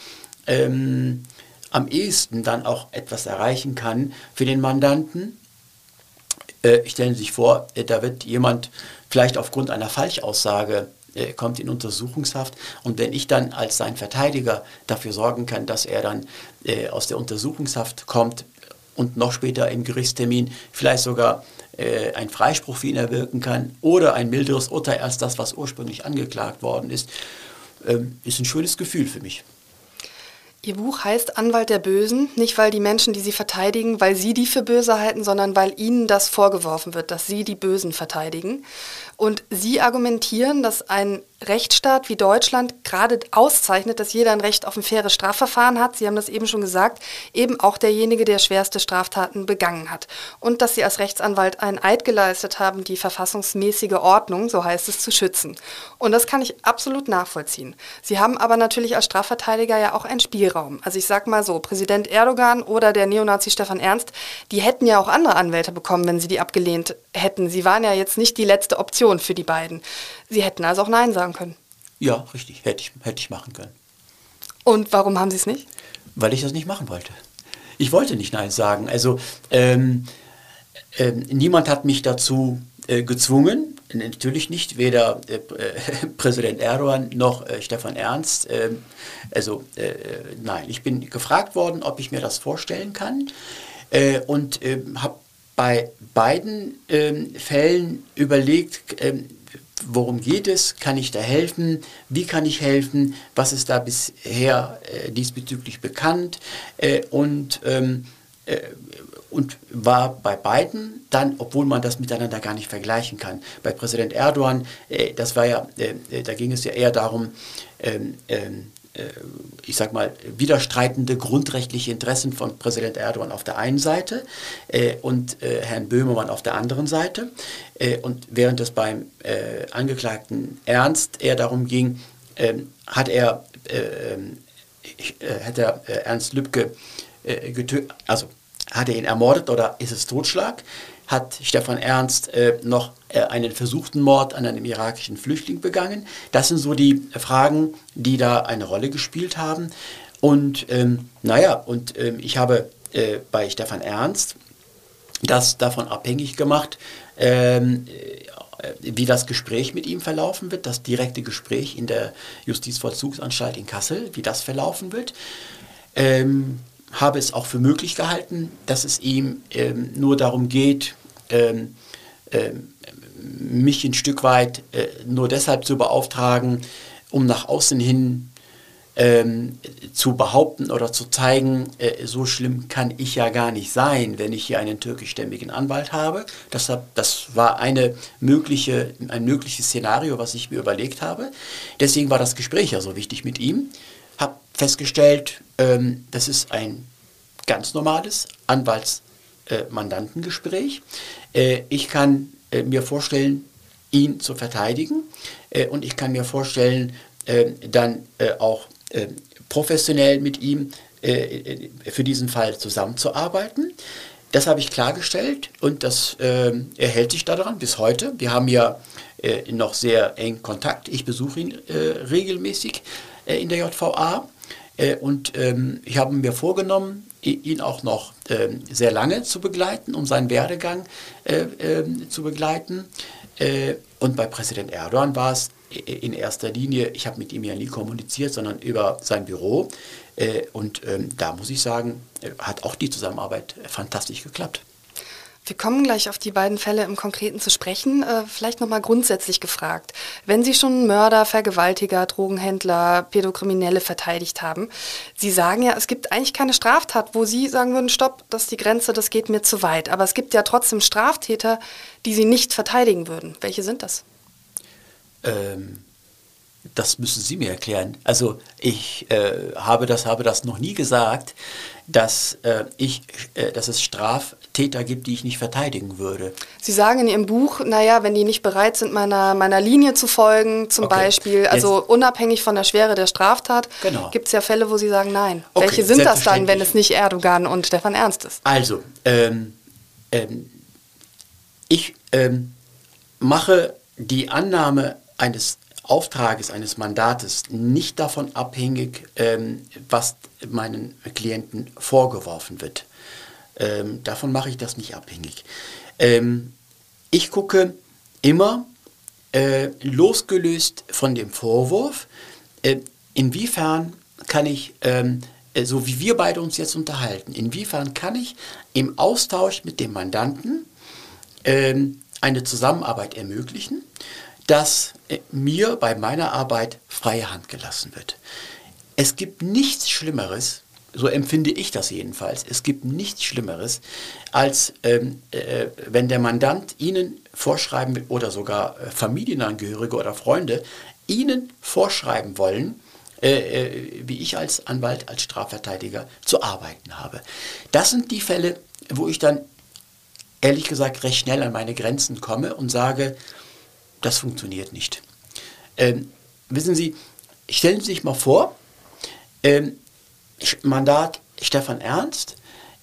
ähm, am ehesten dann auch etwas erreichen kann für den Mandanten äh, stellen Sie sich vor, äh, da wird jemand vielleicht aufgrund einer Falschaussage äh, kommt in Untersuchungshaft. Und wenn ich dann als sein Verteidiger dafür sorgen kann, dass er dann äh, aus der Untersuchungshaft kommt und noch später im Gerichtstermin vielleicht sogar äh, ein Freispruch für ihn erwirken kann oder ein milderes Urteil als das, was ursprünglich angeklagt worden ist, ähm, ist ein schönes Gefühl für mich.
Ihr Buch heißt Anwalt der Bösen, nicht weil die Menschen, die sie verteidigen, weil sie die für böse halten, sondern weil ihnen das vorgeworfen wird, dass sie die Bösen verteidigen. Und sie argumentieren, dass ein Rechtsstaat wie Deutschland gerade auszeichnet, dass jeder ein Recht auf ein faires Strafverfahren hat. Sie haben das eben schon gesagt, eben auch derjenige, der schwerste Straftaten begangen hat. Und dass Sie als Rechtsanwalt einen Eid geleistet haben, die verfassungsmäßige Ordnung, so heißt es, zu schützen. Und das kann ich absolut nachvollziehen. Sie haben aber natürlich als Strafverteidiger ja auch einen Spielraum. Also ich sag mal so, Präsident Erdogan oder der Neonazi Stefan Ernst, die hätten ja auch andere Anwälte bekommen, wenn sie die abgelehnt hätten. Sie waren ja jetzt nicht die letzte Option für die beiden. Sie hätten also auch Nein sagen können.
Ja, richtig, hätte ich, hätte ich machen können.
Und warum haben Sie es nicht?
Weil ich das nicht machen wollte. Ich wollte nicht Nein sagen. Also ähm, äh, niemand hat mich dazu äh, gezwungen. Natürlich nicht, weder äh, <laughs> Präsident Erdogan noch äh, Stefan Ernst. Ähm, also äh, nein, ich bin gefragt worden, ob ich mir das vorstellen kann äh, und ähm, habe bei beiden ähm, Fällen überlegt, ähm, worum geht es, kann ich da helfen, wie kann ich helfen, was ist da bisher äh, diesbezüglich bekannt? Äh, und, ähm, äh, und war bei beiden dann, obwohl man das miteinander gar nicht vergleichen kann. Bei Präsident Erdogan, äh, das war ja, äh, äh, da ging es ja eher darum, ähm, ähm, ich sag mal, widerstreitende grundrechtliche Interessen von Präsident Erdogan auf der einen Seite äh, und äh, Herrn Böhmermann auf der anderen Seite. Äh, und während es beim äh, Angeklagten Ernst eher darum ging, ähm, hat er, ähm, äh, hat er äh, Ernst Lübcke getötet, also hat er ihn ermordet oder ist es Totschlag? hat Stefan Ernst äh, noch äh, einen versuchten Mord an einem irakischen Flüchtling begangen. Das sind so die Fragen, die da eine Rolle gespielt haben. Und ähm, naja, und ähm, ich habe äh, bei Stefan Ernst das davon abhängig gemacht, ähm, äh, wie das Gespräch mit ihm verlaufen wird, das direkte Gespräch in der Justizvollzugsanstalt in Kassel, wie das verlaufen wird. Ähm, habe es auch für möglich gehalten, dass es ihm ähm, nur darum geht, ähm, ähm, mich ein Stück weit äh, nur deshalb zu beauftragen, um nach außen hin ähm, zu behaupten oder zu zeigen, äh, so schlimm kann ich ja gar nicht sein, wenn ich hier einen türkischstämmigen Anwalt habe. Das, das war eine mögliche, ein mögliches Szenario, was ich mir überlegt habe. Deswegen war das Gespräch ja so wichtig mit ihm. Habe festgestellt, ähm, das ist ein ganz normales Anwalts-Mandantengespräch. Äh, ich kann äh, mir vorstellen, ihn zu verteidigen äh, und ich kann mir vorstellen, dann auch professionell mit ihm für diesen Fall zusammenzuarbeiten. Das habe ich klargestellt und das äh, erhält sich daran bis heute. Wir haben ja äh, noch sehr eng Kontakt. Ich besuche ihn äh, regelmäßig in der JVA und ähm, ich habe mir vorgenommen, ihn auch noch äh, sehr lange zu begleiten, um seinen Werdegang äh, äh, zu begleiten. Äh, und bei Präsident Erdogan war es in erster Linie, ich habe mit ihm ja nie kommuniziert, sondern über sein Büro. Äh, und ähm, da muss ich sagen, äh, hat auch die Zusammenarbeit fantastisch geklappt.
Wir kommen gleich auf die beiden Fälle im Konkreten zu sprechen. Äh, vielleicht nochmal grundsätzlich gefragt. Wenn Sie schon Mörder, Vergewaltiger, Drogenhändler, Pädokriminelle verteidigt haben, Sie sagen ja, es gibt eigentlich keine Straftat, wo Sie sagen würden, stopp, das ist die Grenze, das geht mir zu weit. Aber es gibt ja trotzdem Straftäter, die Sie nicht verteidigen würden. Welche sind das?
Ähm, das müssen Sie mir erklären. Also ich äh, habe, das, habe das noch nie gesagt, dass, äh, ich, äh, dass es Straftäter gibt, die ich nicht verteidigen würde.
Sie sagen in Ihrem Buch, naja, wenn die nicht bereit sind, meiner, meiner Linie zu folgen, zum okay. Beispiel, also Jetzt. unabhängig von der Schwere der Straftat, genau. gibt es ja Fälle, wo Sie sagen, nein. Okay, Welche sind das dann, wenn es nicht Erdogan und Stefan Ernst ist?
Also, ähm, ähm, ich ähm, mache die Annahme eines Auftrages, eines Mandates nicht davon abhängig, ähm, was meinen Klienten vorgeworfen wird. Ähm, davon mache ich das nicht abhängig. Ähm, ich gucke immer, äh, losgelöst von dem Vorwurf, äh, inwiefern kann ich, ähm, äh, so wie wir beide uns jetzt unterhalten, inwiefern kann ich im Austausch mit dem Mandanten ähm, eine Zusammenarbeit ermöglichen, dass äh, mir bei meiner Arbeit freie Hand gelassen wird. Es gibt nichts Schlimmeres, so empfinde ich das jedenfalls, es gibt nichts Schlimmeres, als ähm, äh, wenn der Mandant Ihnen vorschreiben oder sogar äh, Familienangehörige oder Freunde, Ihnen vorschreiben wollen, äh, äh, wie ich als Anwalt, als Strafverteidiger zu arbeiten habe. Das sind die Fälle, wo ich dann ehrlich gesagt recht schnell an meine Grenzen komme und sage, das funktioniert nicht. Ähm, wissen Sie, stellen Sie sich mal vor, ähm, Mandat Stefan Ernst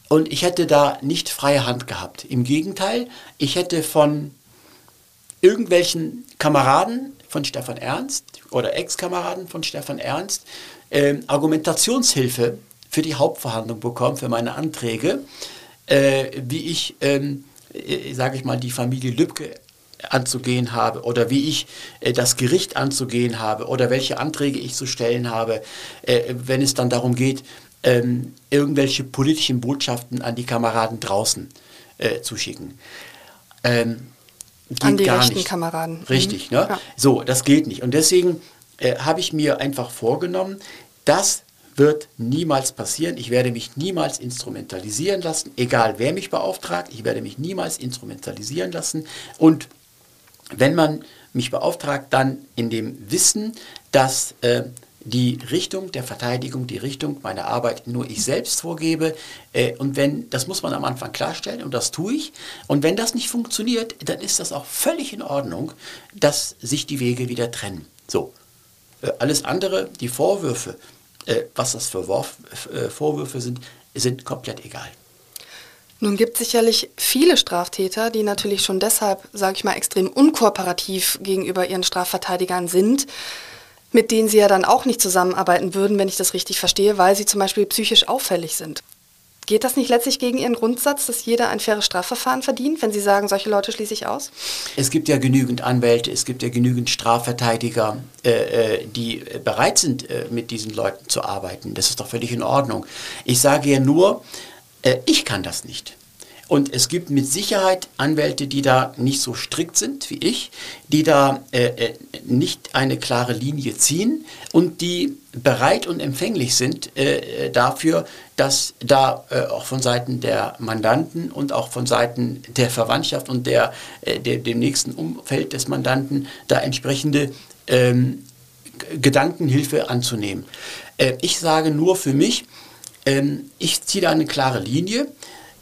und ich hätte da nicht freie Hand gehabt. Im Gegenteil, ich hätte von irgendwelchen Kameraden von Stefan Ernst oder Ex-Kameraden von Stefan Ernst äh, Argumentationshilfe für die Hauptverhandlung bekommen, für meine Anträge, äh, wie ich, ähm, äh, sage ich mal, die Familie Lübcke anzugehen habe oder wie ich äh, das Gericht anzugehen habe oder welche Anträge ich zu stellen habe, äh, wenn es dann darum geht, ähm, irgendwelche politischen Botschaften an die Kameraden draußen äh, zu schicken. Ähm,
geht an die gar rechten nicht. Kameraden.
Richtig, mhm. ne? Ja. So, das geht nicht. Und deswegen äh, habe ich mir einfach vorgenommen, das wird niemals passieren. Ich werde mich niemals instrumentalisieren lassen, egal wer mich beauftragt. Ich werde mich niemals instrumentalisieren lassen. Und wenn man mich beauftragt, dann in dem Wissen, dass äh, die Richtung der Verteidigung, die Richtung meiner Arbeit nur ich selbst vorgebe. Äh, und wenn, das muss man am Anfang klarstellen und das tue ich. Und wenn das nicht funktioniert, dann ist das auch völlig in Ordnung, dass sich die Wege wieder trennen. So. Äh, alles andere, die Vorwürfe, äh, was das für äh, Vorwürfe sind, sind komplett egal.
Nun gibt es sicherlich viele Straftäter, die natürlich schon deshalb, sage ich mal, extrem unkooperativ gegenüber ihren Strafverteidigern sind, mit denen sie ja dann auch nicht zusammenarbeiten würden, wenn ich das richtig verstehe, weil sie zum Beispiel psychisch auffällig sind. Geht das nicht letztlich gegen Ihren Grundsatz, dass jeder ein faires Strafverfahren verdient, wenn Sie sagen, solche Leute schließe ich aus?
Es gibt ja genügend Anwälte, es gibt ja genügend Strafverteidiger, äh, äh die bereit sind, äh, mit diesen Leuten zu arbeiten. Das ist doch völlig in Ordnung. Ich sage ja nur, äh, ich kann das nicht. Und es gibt mit Sicherheit Anwälte, die da nicht so strikt sind wie ich, die da äh, äh, nicht eine klare Linie ziehen und die bereit und empfänglich sind äh, dafür, dass da äh, auch von Seiten der Mandanten und auch von Seiten der Verwandtschaft und der, äh, der dem nächsten Umfeld des Mandanten da entsprechende ähm, Gedankenhilfe anzunehmen. Äh, ich sage nur für mich, ähm, ich ziehe da eine klare Linie.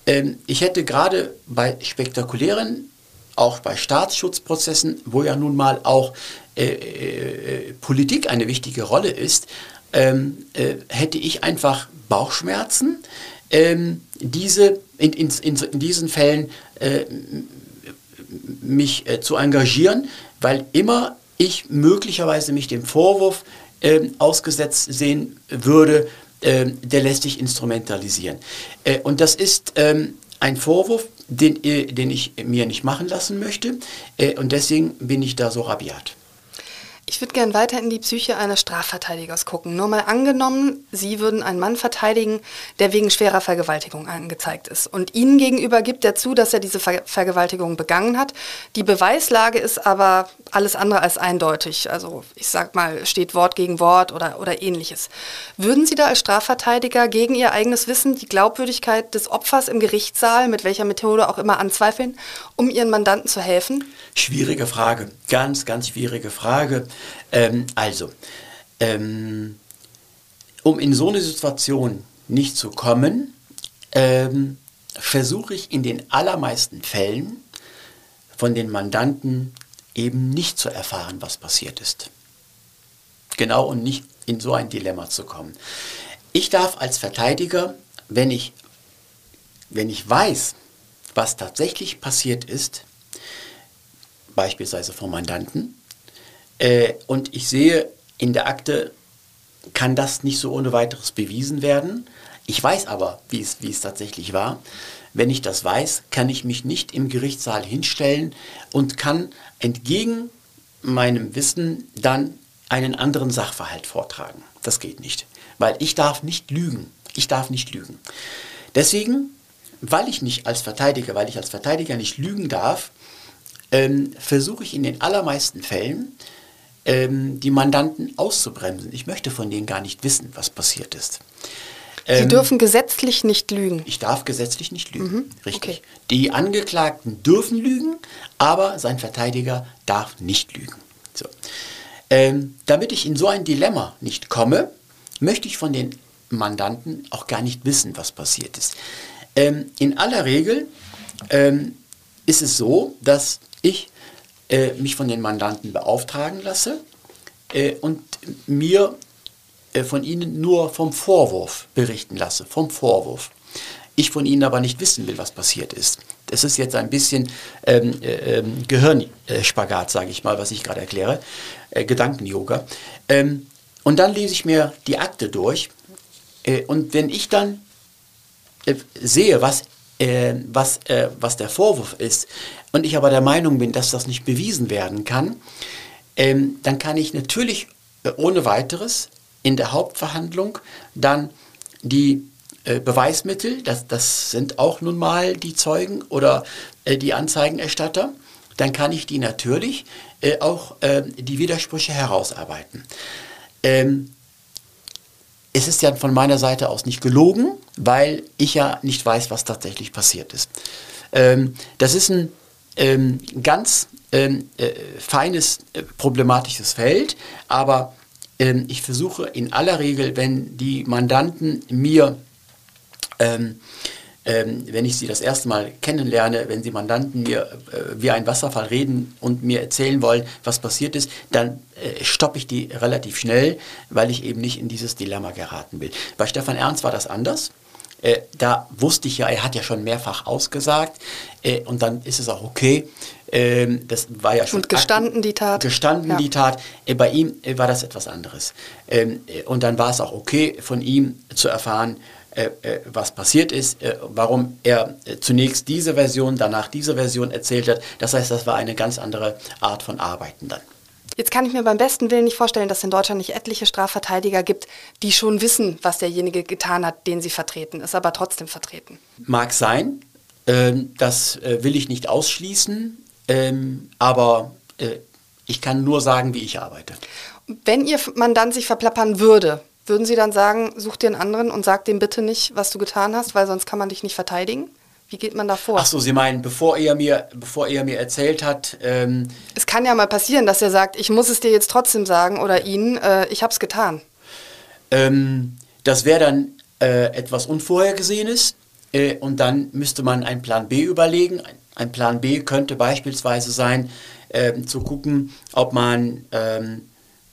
Ähm, ich hätte gerade bei spektakulären, auch bei Staatsschutzprozessen, wo ja nun mal auch äh, äh, Politik eine wichtige Rolle ist, ähm, äh, hätte ich einfach Bauchschmerzen, ähm, diese, in, in, in, diesen Fällen äh, mich äh, zu engagieren, weil immer ich möglicherweise mich dem Vorwurf äh, ausgesetzt sehen würde, ähm, der lässt sich instrumentalisieren. Äh, und das ist ähm, ein Vorwurf, den, äh, den ich mir nicht machen lassen möchte. Äh, und deswegen bin ich da so rabiat.
Ich würde gerne weiter in die Psyche eines Strafverteidigers gucken. Nur mal angenommen, Sie würden einen Mann verteidigen, der wegen schwerer Vergewaltigung angezeigt ist. Und Ihnen gegenüber gibt er zu, dass er diese Ver Vergewaltigung begangen hat. Die Beweislage ist aber alles andere als eindeutig. Also ich sag mal, steht Wort gegen Wort oder, oder ähnliches. Würden Sie da als Strafverteidiger gegen Ihr eigenes Wissen die Glaubwürdigkeit des Opfers im Gerichtssaal, mit welcher Methode auch immer, anzweifeln, um Ihren Mandanten zu helfen?
Schwierige Frage. Ganz, ganz schwierige Frage. Ähm, also, ähm, um in so eine Situation nicht zu kommen, ähm, versuche ich in den allermeisten Fällen von den Mandanten eben nicht zu erfahren, was passiert ist. Genau und nicht in so ein Dilemma zu kommen. Ich darf als Verteidiger, wenn ich, wenn ich weiß, was tatsächlich passiert ist, beispielsweise vom Mandanten, äh, und ich sehe, in der Akte kann das nicht so ohne weiteres bewiesen werden. Ich weiß aber, wie es, wie es tatsächlich war. Wenn ich das weiß, kann ich mich nicht im Gerichtssaal hinstellen und kann entgegen meinem Wissen dann einen anderen Sachverhalt vortragen. Das geht nicht, weil ich darf nicht lügen. Ich darf nicht lügen. Deswegen, weil ich nicht als Verteidiger, weil ich als Verteidiger nicht lügen darf, ähm, versuche ich in den allermeisten Fällen ähm, die Mandanten auszubremsen. Ich möchte von denen gar nicht wissen, was passiert ist.
Sie ähm, dürfen gesetzlich nicht lügen.
Ich darf gesetzlich nicht lügen. Mhm, Richtig. Okay. Die Angeklagten dürfen lügen, aber sein Verteidiger darf nicht lügen. So. Ähm, damit ich in so ein Dilemma nicht komme, möchte ich von den Mandanten auch gar nicht wissen, was passiert ist. Ähm, in aller Regel ähm, ist es so, dass ich äh, mich von den Mandanten beauftragen lasse äh, und mir äh, von ihnen nur vom Vorwurf berichten lasse, vom Vorwurf. Ich von ihnen aber nicht wissen will, was passiert ist. Das ist jetzt ein bisschen ähm, äh, ähm, Gehirnspagat, sage ich mal, was ich gerade erkläre, äh, Gedanken-Yoga. Ähm, und dann lese ich mir die Akte durch äh, und wenn ich dann sehe, was, äh, was, äh, was der Vorwurf ist und ich aber der Meinung bin, dass das nicht bewiesen werden kann, ähm, dann kann ich natürlich ohne weiteres in der Hauptverhandlung dann die äh, Beweismittel, das, das sind auch nun mal die Zeugen oder äh, die Anzeigenerstatter, dann kann ich die natürlich äh, auch äh, die Widersprüche herausarbeiten. Ähm, es ist ja von meiner Seite aus nicht gelogen, weil ich ja nicht weiß, was tatsächlich passiert ist. Ähm, das ist ein ähm, ganz ähm, äh, feines, äh, problematisches Feld, aber ähm, ich versuche in aller Regel, wenn die Mandanten mir, ähm, wenn ich sie das erste Mal kennenlerne, wenn die Mandanten mir äh, wie ein Wasserfall reden und mir erzählen wollen, was passiert ist, dann äh, stoppe ich die relativ schnell, weil ich eben nicht in dieses Dilemma geraten will. Bei Stefan Ernst war das anders. Äh, da wusste ich ja, er hat ja schon mehrfach ausgesagt äh, und dann ist es auch okay. Ähm, das war ja schon.
Und gestanden die Tat.
Gestanden ja. die Tat. Äh, bei ihm äh, war das etwas anderes. Ähm, äh, und dann war es auch okay von ihm zu erfahren, äh, was passiert ist, warum er zunächst diese Version, danach diese Version erzählt hat. Das heißt, das war eine ganz andere Art von Arbeiten dann.
Jetzt kann ich mir beim besten Willen nicht vorstellen, dass es in Deutschland nicht etliche Strafverteidiger gibt, die schon wissen, was derjenige getan hat, den sie vertreten, ist aber trotzdem vertreten.
Mag sein, ähm, das äh, will ich nicht ausschließen, ähm, aber äh, ich kann nur sagen, wie ich arbeite.
Wenn Ihr Mandant sich verplappern würde, würden Sie dann sagen, such dir einen anderen und sag dem bitte nicht, was du getan hast, weil sonst kann man dich nicht verteidigen? Wie geht man da vor?
Ach so, Sie meinen, bevor er mir, bevor er mir erzählt hat. Ähm
es kann ja mal passieren, dass er sagt, ich muss es dir jetzt trotzdem sagen oder Ihnen, äh, ich habe es getan.
Ähm, das wäre dann äh, etwas Unvorhergesehenes äh, und dann müsste man einen Plan B überlegen. Ein, ein Plan B könnte beispielsweise sein, ähm, zu gucken, ob man ähm,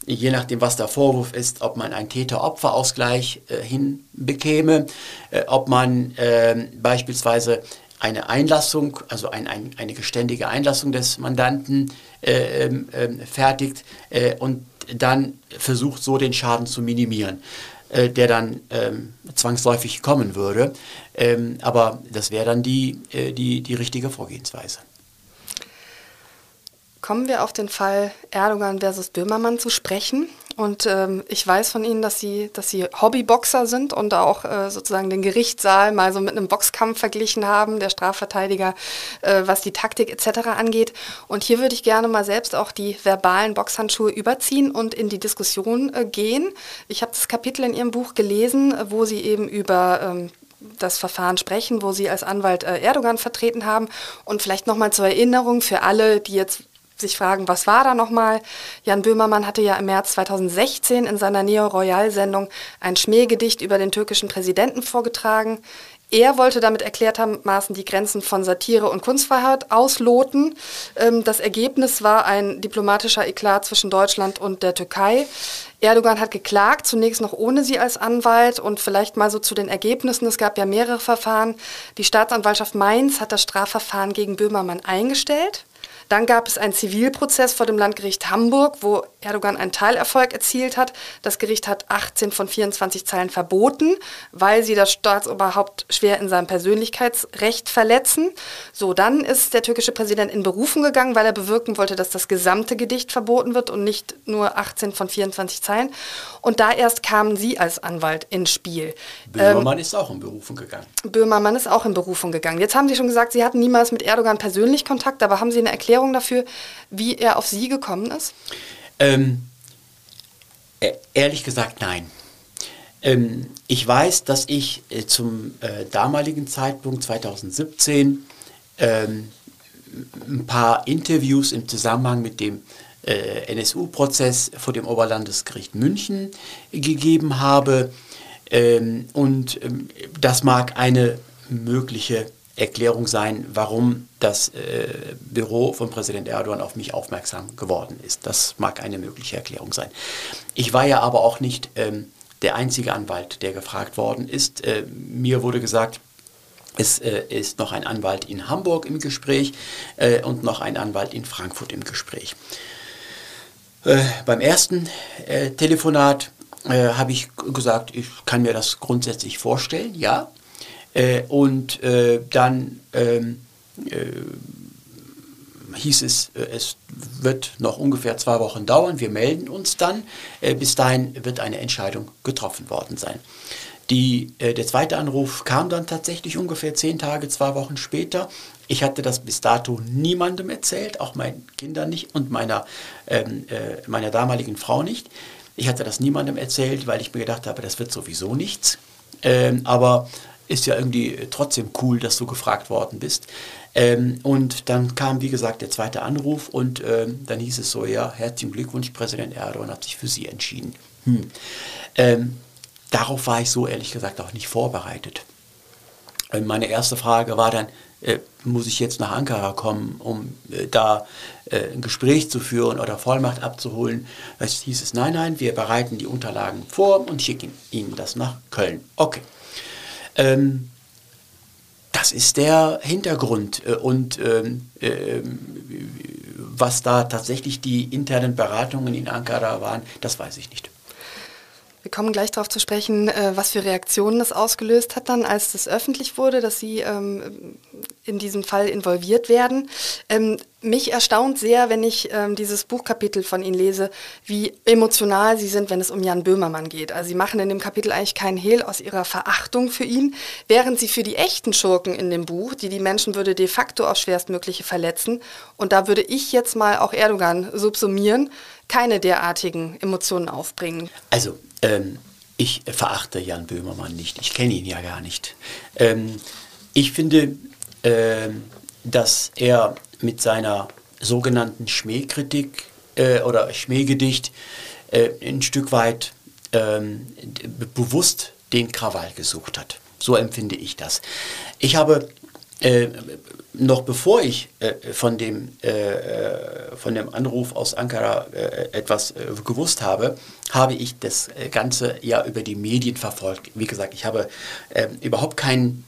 je nachdem, was der Vorwurf ist, ob man einen Täter-Opfer-Ausgleich äh, hinbekäme, äh, ob man äh, beispielsweise eine Einlassung, also ein, ein, eine geständige Einlassung des Mandanten äh, ähm, ähm, fertigt äh, und dann versucht, so den Schaden zu minimieren, äh, der dann ähm, zwangsläufig kommen würde. Ähm, aber das wäre dann die, die, die richtige Vorgehensweise.
Kommen wir auf den Fall Erdogan versus Böhmermann zu sprechen. Und ähm, ich weiß von Ihnen, dass Sie, dass Sie Hobbyboxer sind und auch äh, sozusagen den Gerichtssaal mal so mit einem Boxkampf verglichen haben, der Strafverteidiger, äh, was die Taktik etc. angeht. Und hier würde ich gerne mal selbst auch die verbalen Boxhandschuhe überziehen und in die Diskussion äh, gehen. Ich habe das Kapitel in Ihrem Buch gelesen, wo Sie eben über ähm, das Verfahren sprechen, wo Sie als Anwalt äh, Erdogan vertreten haben. Und vielleicht nochmal zur Erinnerung für alle, die jetzt sich fragen, was war da nochmal? Jan Böhmermann hatte ja im März 2016 in seiner Neo-Royal-Sendung ein Schmähgedicht über den türkischen Präsidenten vorgetragen. Er wollte damit erklärt haben, Maßen die Grenzen von Satire und Kunstfreiheit ausloten. Ähm, das Ergebnis war ein diplomatischer Eklat zwischen Deutschland und der Türkei. Erdogan hat geklagt, zunächst noch ohne sie als Anwalt und vielleicht mal so zu den Ergebnissen. Es gab ja mehrere Verfahren. Die Staatsanwaltschaft Mainz hat das Strafverfahren gegen Böhmermann eingestellt. Dann gab es einen Zivilprozess vor dem Landgericht Hamburg, wo Erdogan einen Teilerfolg erzielt hat. Das Gericht hat 18 von 24 Zeilen verboten, weil sie das Staatsoberhaupt schwer in seinem Persönlichkeitsrecht verletzen. So, dann ist der türkische Präsident in Berufung gegangen, weil er bewirken wollte, dass das gesamte Gedicht verboten wird und nicht nur 18 von 24 Zeilen. Und da erst kamen Sie als Anwalt ins Spiel.
Böhmermann ähm, ist auch in Berufung gegangen.
Böhmermann ist auch in Berufung gegangen. Jetzt haben Sie schon gesagt, Sie hatten niemals mit Erdogan persönlich Kontakt, aber haben Sie eine Erklärung dafür, wie er auf Sie gekommen ist?
Ähm, e-, ehrlich gesagt, nein. Ähm, ich weiß, dass ich äh, zum äh, damaligen Zeitpunkt 2017 ähm, ein paar Interviews im Zusammenhang mit dem äh, NSU-Prozess vor dem Oberlandesgericht München gegeben habe. Ähm, und ähm, das mag eine mögliche Erklärung sein, warum das äh, Büro von Präsident Erdogan auf mich aufmerksam geworden ist. Das mag eine mögliche Erklärung sein. Ich war ja aber auch nicht ähm, der einzige Anwalt, der gefragt worden ist. Äh, mir wurde gesagt, es äh, ist noch ein Anwalt in Hamburg im Gespräch äh, und noch ein Anwalt in Frankfurt im Gespräch. Äh, beim ersten äh, Telefonat habe ich gesagt, ich kann mir das grundsätzlich vorstellen, ja. Äh, und äh, dann ähm, äh, hieß es, äh, es wird noch ungefähr zwei Wochen dauern, wir melden uns dann. Äh, bis dahin wird eine Entscheidung getroffen worden sein. Die, der zweite Anruf kam dann tatsächlich ungefähr zehn Tage, zwei Wochen später. Ich hatte das bis dato niemandem erzählt, auch meinen Kindern nicht und meiner, ähm, äh, meiner damaligen Frau nicht. Ich hatte das niemandem erzählt, weil ich mir gedacht habe, das wird sowieso nichts. Ähm, aber ist ja irgendwie trotzdem cool, dass du gefragt worden bist. Ähm, und dann kam, wie gesagt, der zweite Anruf und ähm, dann hieß es so, ja, herzlichen Glückwunsch, Präsident Erdogan hat sich für Sie entschieden. Hm. Ähm, darauf war ich so ehrlich gesagt auch nicht vorbereitet. Und meine erste Frage war dann, äh, muss ich jetzt nach Ankara kommen, um äh, da äh, ein Gespräch zu führen oder Vollmacht abzuholen? Es hieß es, nein, nein, wir bereiten die Unterlagen vor und schicken Ihnen das nach Köln. Okay. Ähm, das ist der Hintergrund. Äh, und ähm, äh, was da tatsächlich die internen Beratungen in Ankara waren, das weiß ich nicht.
Wir kommen gleich darauf zu sprechen, äh, was für Reaktionen das ausgelöst hat dann, als das öffentlich wurde, dass Sie ähm, in diesem Fall involviert werden. Ähm, mich erstaunt sehr, wenn ich ähm, dieses Buchkapitel von Ihnen lese, wie emotional Sie sind, wenn es um Jan Böhmermann geht. Also Sie machen in dem Kapitel eigentlich keinen Hehl aus Ihrer Verachtung für ihn, während Sie für die echten Schurken in dem Buch, die die Menschenwürde de facto auf schwerstmögliche verletzen, und da würde ich jetzt mal auch Erdogan subsumieren, keine derartigen Emotionen aufbringen.
Also ähm, ich verachte Jan Böhmermann nicht. Ich kenne ihn ja gar nicht. Ähm, ich finde, ähm, dass er mit seiner sogenannten Schmähkritik äh, oder Schmähgedicht äh, ein Stück weit ähm, bewusst den Krawall gesucht hat. So empfinde ich das. Ich habe äh, noch bevor ich äh, von, dem, äh, äh von dem Anruf aus Ankara äh, etwas äh, gewusst habe, habe ich das Ganze ja über die Medien verfolgt. Wie gesagt, ich habe überhaupt kein, ähm,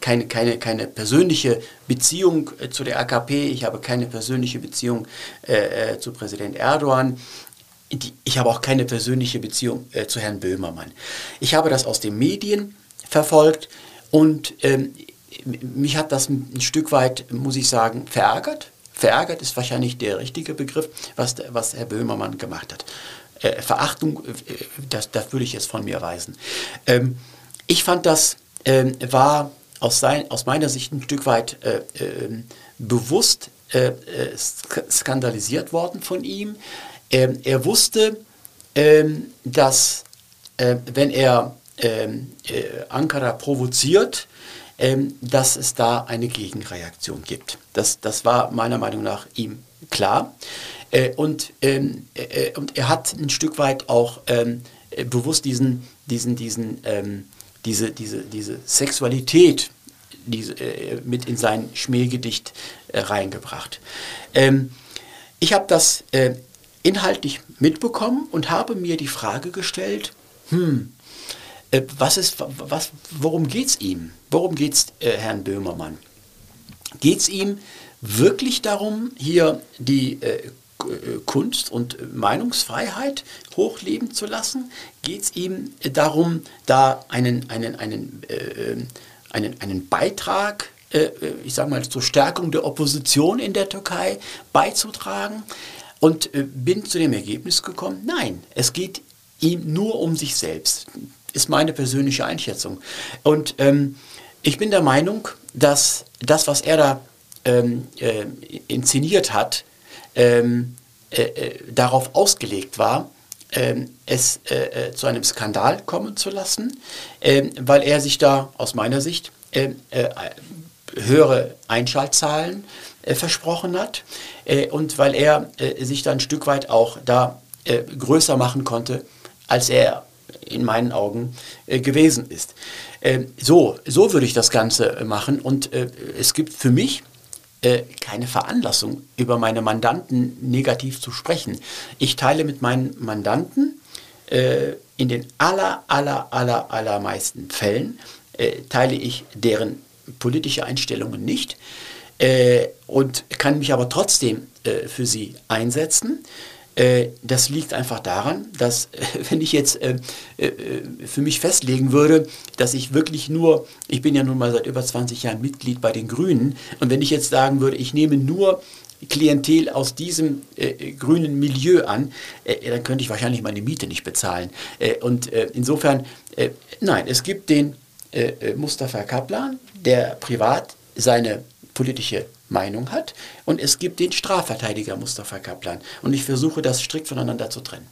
keine, keine, keine persönliche Beziehung zu der AKP, ich habe keine persönliche Beziehung zu Präsident Erdogan. Die, ich habe auch keine persönliche Beziehung zu Herrn Böhmermann. Ich habe das aus den Medien verfolgt und ähm, mich hat das ein Stück weit, muss ich sagen, verärgert. Verärgert ist wahrscheinlich der richtige Begriff, was, was Herr Böhmermann gemacht hat. Äh, Verachtung, äh, das, das würde ich jetzt von mir weisen. Ähm, ich fand, das ähm, war aus, sein, aus meiner Sicht ein Stück weit äh, ähm, bewusst äh, äh, skandalisiert worden von ihm. Ähm, er wusste, ähm, dass äh, wenn er ähm, Ankara provoziert, ähm, dass es da eine Gegenreaktion gibt. Das, das war meiner Meinung nach ihm klar. Äh, und, ähm, äh, und er hat ein Stück weit auch ähm, äh, bewusst diesen, diesen, diesen, ähm, diese, diese, diese Sexualität diese, äh, mit in sein Schmähgedicht äh, reingebracht. Ähm, ich habe das äh, inhaltlich mitbekommen und habe mir die Frage gestellt, hm, äh, was ist, was, worum geht es ihm? Worum geht es äh, Herrn Böhmermann? Geht es ihm wirklich darum, hier die äh, Kunst- und Meinungsfreiheit hochleben zu lassen? Geht es ihm darum, da einen, einen, einen, äh, einen, einen Beitrag, äh, ich sage mal, zur Stärkung der Opposition in der Türkei beizutragen? Und äh, bin zu dem Ergebnis gekommen, nein, es geht ihm nur um sich selbst, ist meine persönliche Einschätzung. Und ähm, ich bin der Meinung, dass das, was er da ähm, äh, inszeniert hat, ähm, äh, äh, darauf ausgelegt war, ähm, es äh, äh, zu einem Skandal kommen zu lassen, ähm, weil er sich da aus meiner Sicht ähm, äh, höhere Einschaltzahlen versprochen hat und weil er sich da ein Stück weit auch da größer machen konnte, als er in meinen Augen gewesen ist. so, so würde ich das Ganze machen und es gibt für mich äh, keine Veranlassung, über meine Mandanten negativ zu sprechen. Ich teile mit meinen Mandanten äh, in den aller, aller, aller, allermeisten Fällen, äh, teile ich deren politische Einstellungen nicht äh, und kann mich aber trotzdem äh, für sie einsetzen. Äh, das liegt einfach daran, dass <laughs> wenn ich jetzt äh, äh, für mich festlegen würde, dass ich wirklich nur, ich bin ja nun mal seit über 20 Jahren Mitglied bei den Grünen, und wenn ich jetzt sagen würde, ich nehme nur Klientel aus diesem äh, grünen Milieu an, äh, dann könnte ich wahrscheinlich meine Miete nicht bezahlen. Äh, und insofern, nein, es gibt den Mustafa Kaplan, der privat seine politische Meinung hat und es gibt den Strafverteidiger Mustafa Kaplan. Und ich versuche das strikt voneinander zu trennen.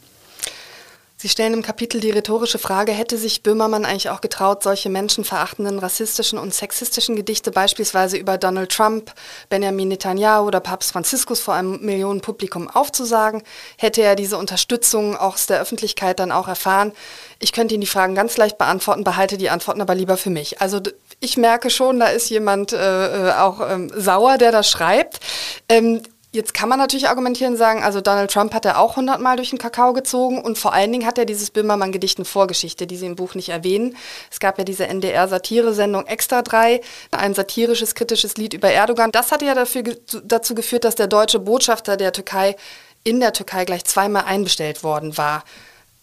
Sie stellen im Kapitel die rhetorische Frage, hätte sich Böhmermann eigentlich auch getraut, solche menschenverachtenden, rassistischen und sexistischen Gedichte beispielsweise über Donald Trump, Benjamin Netanyahu oder Papst Franziskus vor einem Millionenpublikum aufzusagen? Hätte er diese Unterstützung auch aus der Öffentlichkeit dann auch erfahren? Ich könnte Ihnen die Fragen ganz leicht beantworten, behalte die Antworten aber lieber für mich. Also ich merke schon, da ist jemand äh, äh, auch ähm, sauer, der da schreibt. Ähm, Jetzt kann man natürlich argumentieren und sagen, also Donald Trump hat er auch hundertmal durch den Kakao gezogen und vor allen Dingen hat er dieses Böhmermann-Gedicht eine Vorgeschichte, die Sie im Buch nicht erwähnen. Es gab ja diese NDR-Satire-Sendung Extra 3, ein satirisches, kritisches Lied über Erdogan. Das hat ja dafür, dazu geführt, dass der deutsche Botschafter der Türkei in der Türkei gleich zweimal einbestellt worden war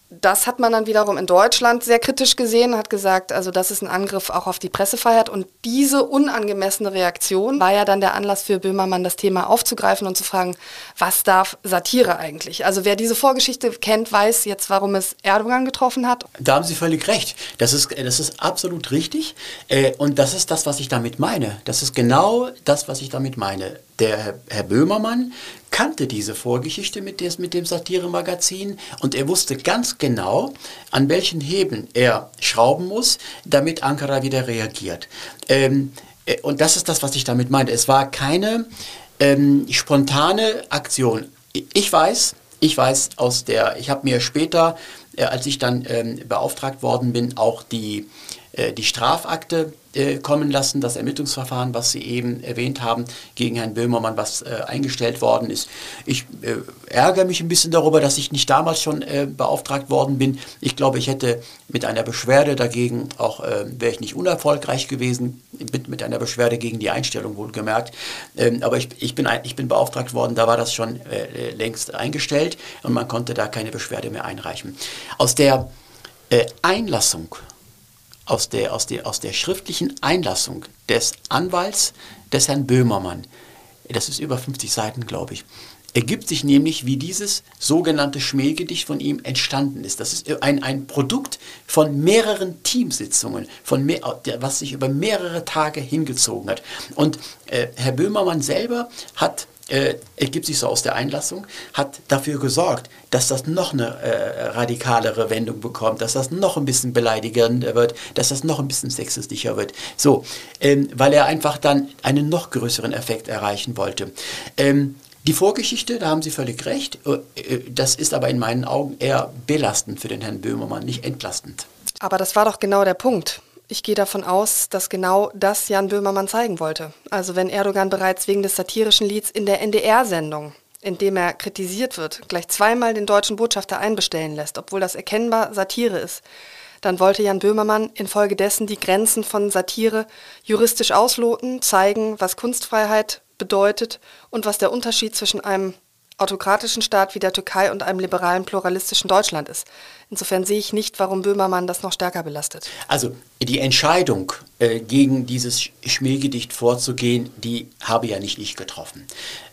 das hat man dann wiederum in Deutschland sehr kritisch gesehen, hat gesagt, also das ist ein Angriff auch auf die Pressefreiheit. Und diese unangemessene Reaktion war ja dann der Anlass für Böhmermann, das Thema aufzugreifen und zu fragen, was darf Satire eigentlich? Also wer diese Vorgeschichte kennt, weiß jetzt, warum es Erdogan getroffen hat.
Da haben Sie völlig recht. Das ist, das ist absolut richtig. Äh, und das ist das, was ich damit meine. Das ist genau das, was ich damit meine. Der Herr Böhmermann kannte diese Vorgeschichte mit, des, mit dem Satire-Magazin und er wusste ganz genau, an welchen Hebeln er schrauben muss, damit Ankara wieder reagiert. Ähm, äh, und das ist das, was ich damit meinte. Es war keine ähm, spontane Aktion. Ich weiß, ich weiß aus der, ich habe mir später, äh, als ich dann ähm, beauftragt worden bin, auch die, die Strafakte äh, kommen lassen, das Ermittlungsverfahren, was Sie eben erwähnt haben, gegen Herrn Böhmermann, was äh, eingestellt worden ist. Ich äh, ärgere mich ein bisschen darüber, dass ich nicht damals schon äh, beauftragt worden bin. Ich glaube, ich hätte mit einer Beschwerde dagegen, auch äh, wäre ich nicht unerfolgreich gewesen, mit, mit einer Beschwerde gegen die Einstellung wohlgemerkt. Ähm, aber ich, ich, bin, ich bin beauftragt worden, da war das schon äh, längst eingestellt und man konnte da keine Beschwerde mehr einreichen. Aus der Einlassung aus der, aus, der, aus der schriftlichen Einlassung des Anwalts des Herrn Böhmermann, das ist über 50 Seiten, glaube ich, ergibt sich nämlich, wie dieses sogenannte Schmähgedicht von ihm entstanden ist. Das ist ein, ein Produkt von mehreren Teamsitzungen, von mehr, was sich über mehrere Tage hingezogen hat. Und äh, Herr Böhmermann selber hat äh, ergibt sich so aus der Einlassung, hat dafür gesorgt, dass das noch eine äh, radikalere Wendung bekommt, dass das noch ein bisschen beleidigender wird, dass das noch ein bisschen sexistischer wird. So, ähm, weil er einfach dann einen noch größeren Effekt erreichen wollte. Ähm, die Vorgeschichte, da haben Sie völlig recht, äh, äh, das ist aber in meinen Augen eher belastend für den Herrn Böhmermann, nicht entlastend.
Aber das war doch genau der Punkt. Ich gehe davon aus, dass genau das Jan Böhmermann zeigen wollte. Also wenn Erdogan bereits wegen des satirischen Lieds in der NDR-Sendung, in dem er kritisiert wird, gleich zweimal den deutschen Botschafter einbestellen lässt, obwohl das erkennbar Satire ist, dann wollte Jan Böhmermann infolgedessen die Grenzen von Satire juristisch ausloten, zeigen, was Kunstfreiheit bedeutet und was der Unterschied zwischen einem autokratischen Staat wie der Türkei und einem liberalen, pluralistischen Deutschland ist. Insofern sehe ich nicht, warum Böhmermann das noch stärker belastet.
Also die Entscheidung, äh, gegen dieses Schmähgedicht vorzugehen, die habe ja nicht ich getroffen.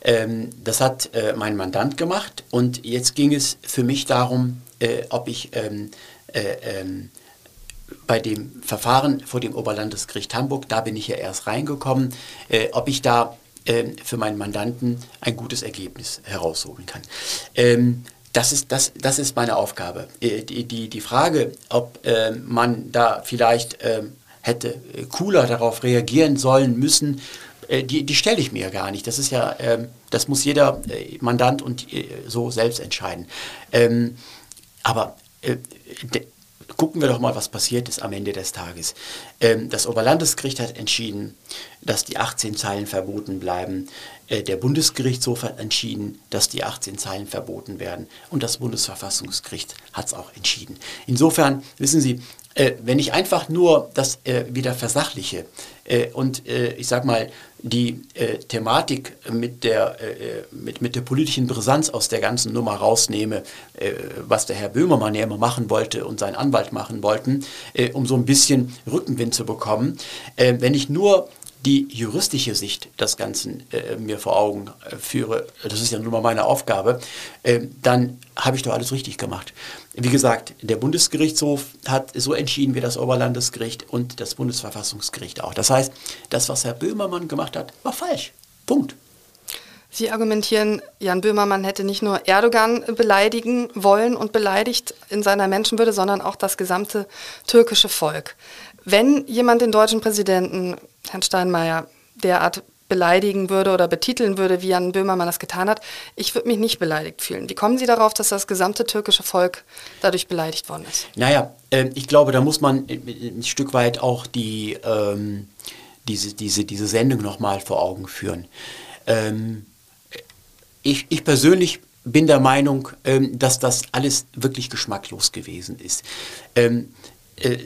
Ähm, das hat äh, mein Mandant gemacht und jetzt ging es für mich darum, äh, ob ich ähm, äh, ähm, bei dem Verfahren vor dem Oberlandesgericht Hamburg, da bin ich ja erst reingekommen, äh, ob ich da ähm, für meinen Mandanten ein gutes Ergebnis herausholen kann. Ähm, das ist, das, das ist meine Aufgabe. Äh, die, die, die Frage, ob äh, man da vielleicht äh, hätte cooler darauf reagieren sollen müssen, äh, die, die stelle ich mir gar nicht. Das ist ja, ähm, das muss jeder äh, Mandant und äh, so selbst entscheiden. Ähm, aber gucken wir doch mal, was passiert ist am Ende des Tages. Ähm, das Oberlandesgericht hat entschieden, dass die 18 Zeilen verboten bleiben. Äh, der Bundesgerichtshof hat entschieden, dass die 18 Zeilen verboten werden. Und das Bundesverfassungsgericht hat es auch entschieden. Insofern, wissen Sie, äh, wenn ich einfach nur das äh, wieder versachliche äh, und äh, ich sage mal die äh, Thematik mit der, äh, mit, mit der politischen Brisanz aus der ganzen Nummer rausnehme, was der Herr Böhmermann ja immer machen wollte und sein Anwalt machen wollten, um so ein bisschen Rückenwind zu bekommen. wenn ich nur die juristische Sicht des Ganzen äh, mir vor Augen äh, führe, das ist ja nun mal meine Aufgabe, äh, dann habe ich doch alles richtig gemacht. Wie gesagt, der Bundesgerichtshof hat so entschieden wie das Oberlandesgericht und das Bundesverfassungsgericht auch. Das heißt, das, was Herr Böhmermann gemacht hat, war falsch. Punkt.
Sie argumentieren, Jan Böhmermann hätte nicht nur Erdogan beleidigen wollen und beleidigt in seiner Menschenwürde, sondern auch das gesamte türkische Volk. Wenn jemand den deutschen Präsidenten Herrn Steinmeier derart beleidigen würde oder betiteln würde, wie Jan Böhmermann das getan hat, ich würde mich nicht beleidigt fühlen. Wie kommen Sie darauf, dass das gesamte türkische Volk dadurch beleidigt worden ist?
Naja, äh, ich glaube, da muss man ein Stück weit auch die, ähm, diese, diese, diese Sendung nochmal vor Augen führen. Ähm, ich, ich persönlich bin der Meinung, ähm, dass das alles wirklich geschmacklos gewesen ist. Ähm, äh,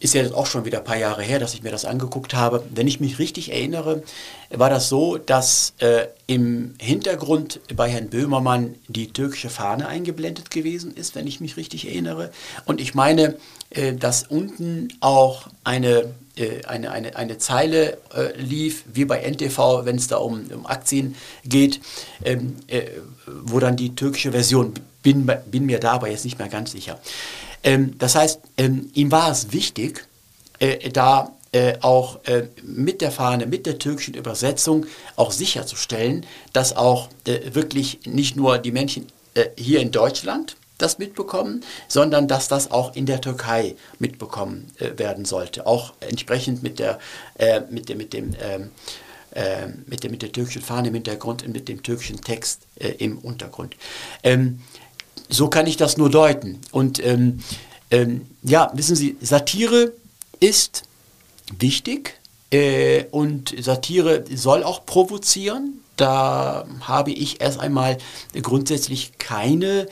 ist ja auch schon wieder ein paar Jahre her, dass ich mir das angeguckt habe. Wenn ich mich richtig erinnere, war das so, dass äh, im Hintergrund bei Herrn Böhmermann die türkische Fahne eingeblendet gewesen ist, wenn ich mich richtig erinnere. Und ich meine, äh, dass unten auch eine, äh, eine, eine, eine Zeile äh, lief, wie bei NTV, wenn es da um, um Aktien geht, ähm, äh, wo dann die türkische Version, bin, bin mir da aber jetzt nicht mehr ganz sicher. Ähm, das heißt, ähm, ihm war es wichtig, äh, da äh, auch äh, mit der Fahne, mit der türkischen Übersetzung auch sicherzustellen, dass auch äh, wirklich nicht nur die Menschen äh, hier in Deutschland das mitbekommen, sondern dass das auch in der Türkei mitbekommen äh, werden sollte. Auch entsprechend mit der, mit, der, mit dem ähm, mit der, mit der türkischen Fahne im Hintergrund und mit dem türkischen Text im Untergrund. Ähm, so kann ich das nur deuten. Und ähm, ähm, ja, wissen Sie, Satire ist wichtig äh, und Satire soll auch provozieren. Da habe ich erst einmal grundsätzlich keine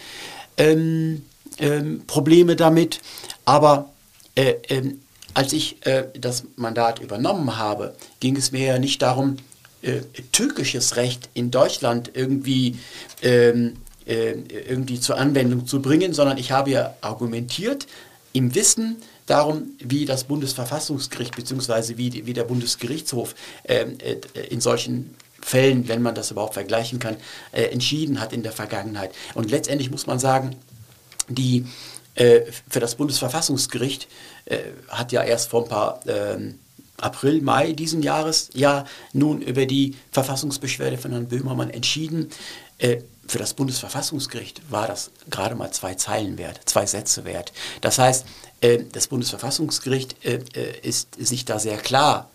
ähm, ähm Probleme damit. Aber äh, ähm, als ich äh, das Mandat übernommen habe, ging es mir ja nicht darum, äh, türkisches Recht in Deutschland irgendwie ähm, äh, irgendwie zur Anwendung zu bringen, sondern ich habe ja argumentiert im Wissen darum, wie das Bundesverfassungsgericht bzw. Wie, wie der Bundesgerichtshof ähm, äh, in solchen Fällen, wenn man das überhaupt vergleichen kann, äh, entschieden hat in der Vergangenheit. Und letztendlich muss man sagen, die äh, für das Bundesverfassungsgericht äh, hat ja erst vor ein paar ähm, April, Mai diesen Jahres ja nun über die Verfassungsbeschwerde von Herrn Böhmermann entschieden. Äh, für das Bundesverfassungsgericht war das gerade mal zwei Zeilen wert, zwei Sätze wert. Das heißt, äh, das Bundesverfassungsgericht äh, ist sich da sehr klar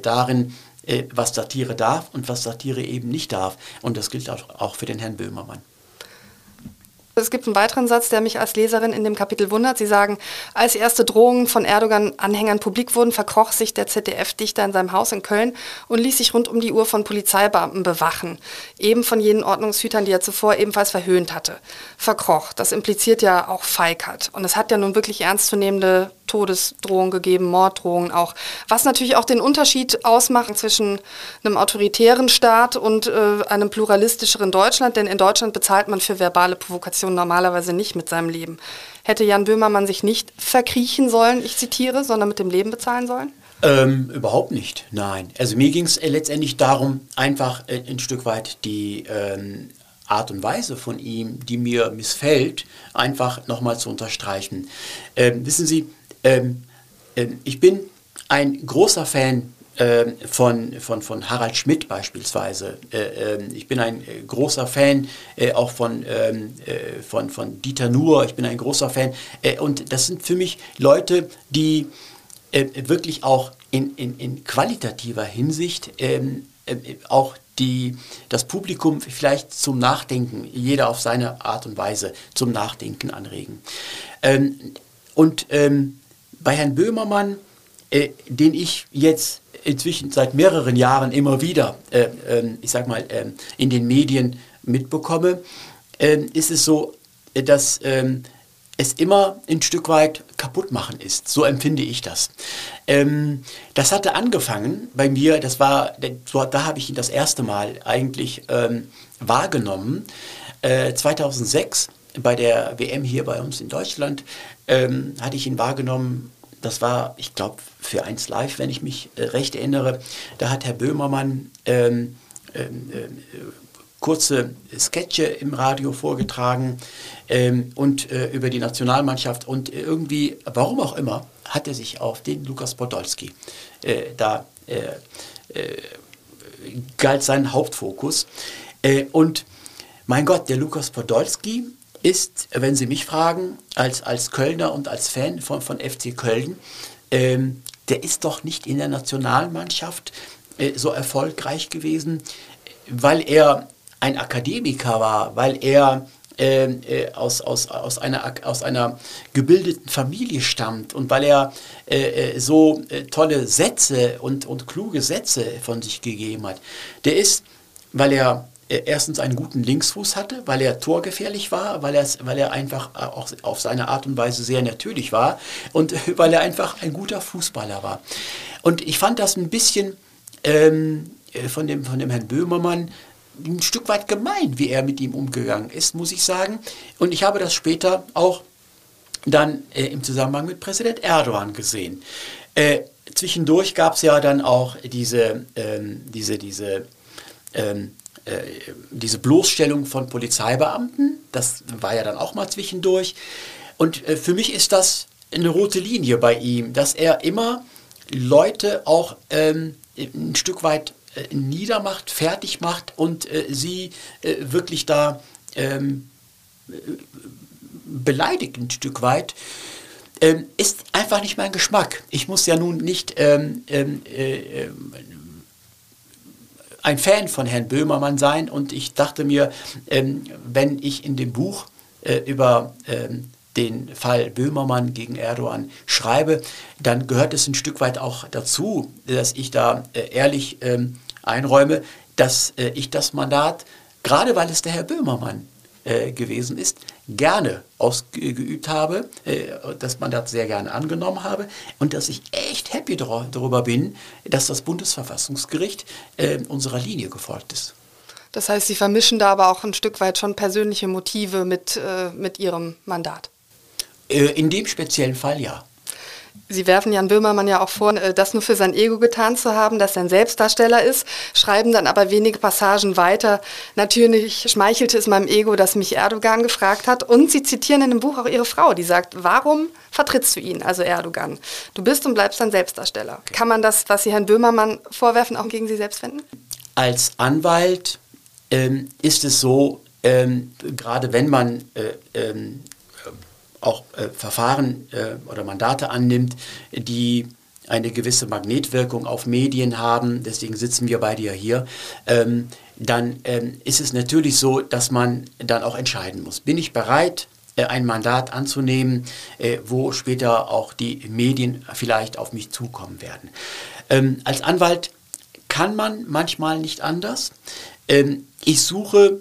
darin, was Satire darf und was Satire eben nicht darf. Und das gilt auch für den Herrn Böhmermann.
Es gibt einen weiteren Satz, der mich als Leserin in dem Kapitel wundert. Sie sagen, als erste Drohungen von Erdogan-Anhängern publik wurden, verkroch sich der ZDF-Dichter in seinem Haus in Köln und ließ sich rund um die Uhr von Polizeibeamten bewachen. Eben von jenen Ordnungshütern, die er zuvor ebenfalls verhöhnt hatte. Verkroch, das impliziert ja auch Feigheit. Und es hat ja nun wirklich ernstzunehmende Todesdrohungen gegeben, Morddrohungen auch. Was natürlich auch den Unterschied ausmacht zwischen einem autoritären Staat und äh, einem pluralistischeren Deutschland, denn in Deutschland bezahlt man für verbale Provokationen normalerweise nicht mit seinem Leben. Hätte Jan Böhmermann sich nicht verkriechen sollen, ich zitiere, sondern mit dem Leben bezahlen sollen?
Ähm, überhaupt nicht, nein. Also mir ging es äh, letztendlich darum, einfach äh, ein Stück weit die ähm, Art und Weise von ihm, die mir missfällt, einfach nochmal zu unterstreichen. Ähm, wissen Sie, ähm, äh, ich bin ein großer Fan äh, von, von, von Harald Schmidt beispielsweise. Äh, ähm, ich bin ein äh, großer Fan auch von, ähm, von, von Dieter Nuhr. Ich bin ein großer Fan. und das sind für mich Leute, die wirklich auch in, in, in qualitativer Hinsicht ähm, auch die, das Publikum vielleicht zum Nachdenken, jeder auf seine Art und Weise zum Nachdenken anregen. Ähm, und ähm, bei Herrn Böhmermann, äh, den ich jetzt inzwischen seit mehreren Jahren immer wieder, äh, äh, ich sag mal, ähm, in den Medien mitbekomme, ähm, ist es so, dass ähm, es immer ein Stück weit kaputt machen ist. So empfinde ich das. Ähm, das hatte angefangen bei mir, das war, da habe ich ihn das erste Mal eigentlich ähm, wahrgenommen, äh, 2006 bei der WM hier bei uns in Deutschland, ähm, hatte ich ihn wahrgenommen, das war, ich glaube, für 1 Live, wenn ich mich äh, recht erinnere, da hat Herr Böhmermann ähm, ähm, äh, kurze Sketche im Radio vorgetragen ähm, und äh, über die Nationalmannschaft. Und irgendwie, warum auch immer, hat er sich auf den Lukas Podolski äh, da äh, äh galt sein Hauptfokus. Und mein Gott, der Lukas Podolski ist, wenn Sie mich fragen, als, als Kölner und als Fan von, von FC Köln, ähm, der ist doch nicht in der Nationalmannschaft äh, so erfolgreich gewesen, weil er ein Akademiker war, weil er ähm, äh, aus, aus, aus, einer, aus einer gebildeten Familie stammt und weil er äh, äh, so äh, tolle Sätze und, und kluge Sätze von sich gegeben hat. Der ist, weil er erstens einen guten Linksfuß hatte, weil er torgefährlich war, weil er, weil er einfach auch auf seine Art und Weise sehr natürlich war und <laughs> weil er einfach ein guter Fußballer war. Und ich fand das ein bisschen ähm, äh, von, dem, von dem Herrn Böhmermann ein Stück weit gemein, wie er mit ihm umgegangen ist, muss ich sagen. Und ich habe das später auch dann äh, im Zusammenhang mit Präsident Erdogan gesehen. Äh, zwischendurch gab es ja dann auch diese, ähm, diese, diese, ähm, äh, diese Bloßstellung von Polizeibeamten. Das war ja dann auch mal zwischendurch. Und äh, für mich ist das eine rote Linie bei ihm, dass er immer Leute auch ähm, ein Stück weit äh, niedermacht, fertig macht und äh, sie äh, wirklich da ähm, beleidigt ein Stück weit, ähm, ist einfach nicht mein Geschmack. Ich muss ja nun nicht ähm, ähm äh, ähm, ein Fan von Herrn Böhmermann sein. Und ich dachte mir, ähm, wenn ich in dem Buch äh, über den Fall Böhmermann gegen Erdogan schreibe, dann gehört es ein Stück weit auch dazu, dass ich da äh, ehrlich ähm, einräume, dass äh, ich das Mandat, gerade weil es der Herr Böhmermann äh, gewesen ist, gerne ausgeübt habe, äh, das Mandat sehr gerne angenommen habe und dass ich echt happy darüber bin, dass das Bundesverfassungsgericht äh, unserer Linie gefolgt ist.
Das heißt, Sie vermischen da aber auch ein Stück weit schon persönliche Motive mit, äh, mit Ihrem Mandat.
In dem speziellen Fall ja.
Sie werfen Jan Böhmermann ja auch vor, äh, das nur für sein Ego getan zu haben, dass er ein Selbstdarsteller ist, schreiben dann aber wenige Passagen weiter. Natürlich schmeichelte es meinem Ego, dass mich Erdogan gefragt hat. Und Sie zitieren in dem Buch auch Ihre Frau, die sagt, warum vertrittst du ihn, also Erdogan? Du bist und bleibst ein Selbstdarsteller. Kann man das, was Sie Herrn Böhmermann vorwerfen, auch gegen Sie selbst wenden?
Als Anwalt ähm, ist es so, ähm, gerade wenn man äh, ähm, auch äh, Verfahren äh, oder Mandate annimmt, die eine gewisse Magnetwirkung auf Medien haben, deswegen sitzen wir beide ja hier, ähm, dann ähm, ist es natürlich so, dass man dann auch entscheiden muss. Bin ich bereit, äh, ein Mandat anzunehmen, äh, wo später auch die Medien vielleicht auf mich zukommen werden? Ähm, als Anwalt kann man manchmal nicht anders. Ähm, ich suche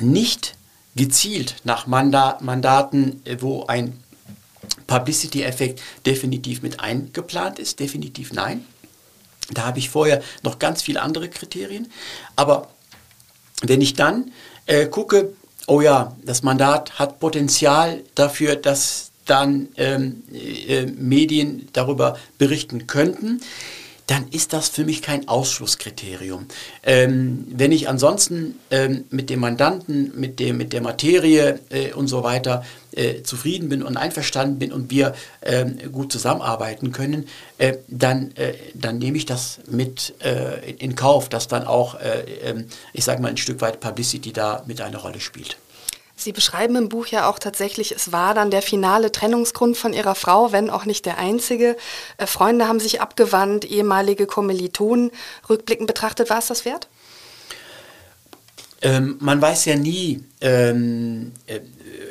nicht gezielt nach Manda Mandaten, äh, wo ein Publicity-Effekt definitiv mit eingeplant ist, definitiv nein. Da habe ich vorher noch ganz viele andere Kriterien. Aber wenn ich dann äh, gucke, oh ja, das Mandat hat Potenzial dafür, dass dann ähm, äh, Medien darüber berichten könnten, dann ist das für mich kein Ausschlusskriterium. Ähm, wenn ich ansonsten ähm, mit dem Mandanten, mit, dem, mit der Materie äh, und so weiter äh, zufrieden bin und einverstanden bin und wir ähm, gut zusammenarbeiten können, äh, dann, äh, dann nehme ich das mit äh, in Kauf, dass dann auch, äh, ähm, ich sage mal, ein Stück weit Publicity da mit eine Rolle spielt.
Sie beschreiben im Buch ja auch tatsächlich, es war dann der finale Trennungsgrund von Ihrer Frau, wenn auch nicht der einzige. Äh, Freunde haben sich abgewandt, ehemalige Kommilitonen. Rückblickend betrachtet, war es das wert?
Ähm, man weiß ja nie, ähm, äh,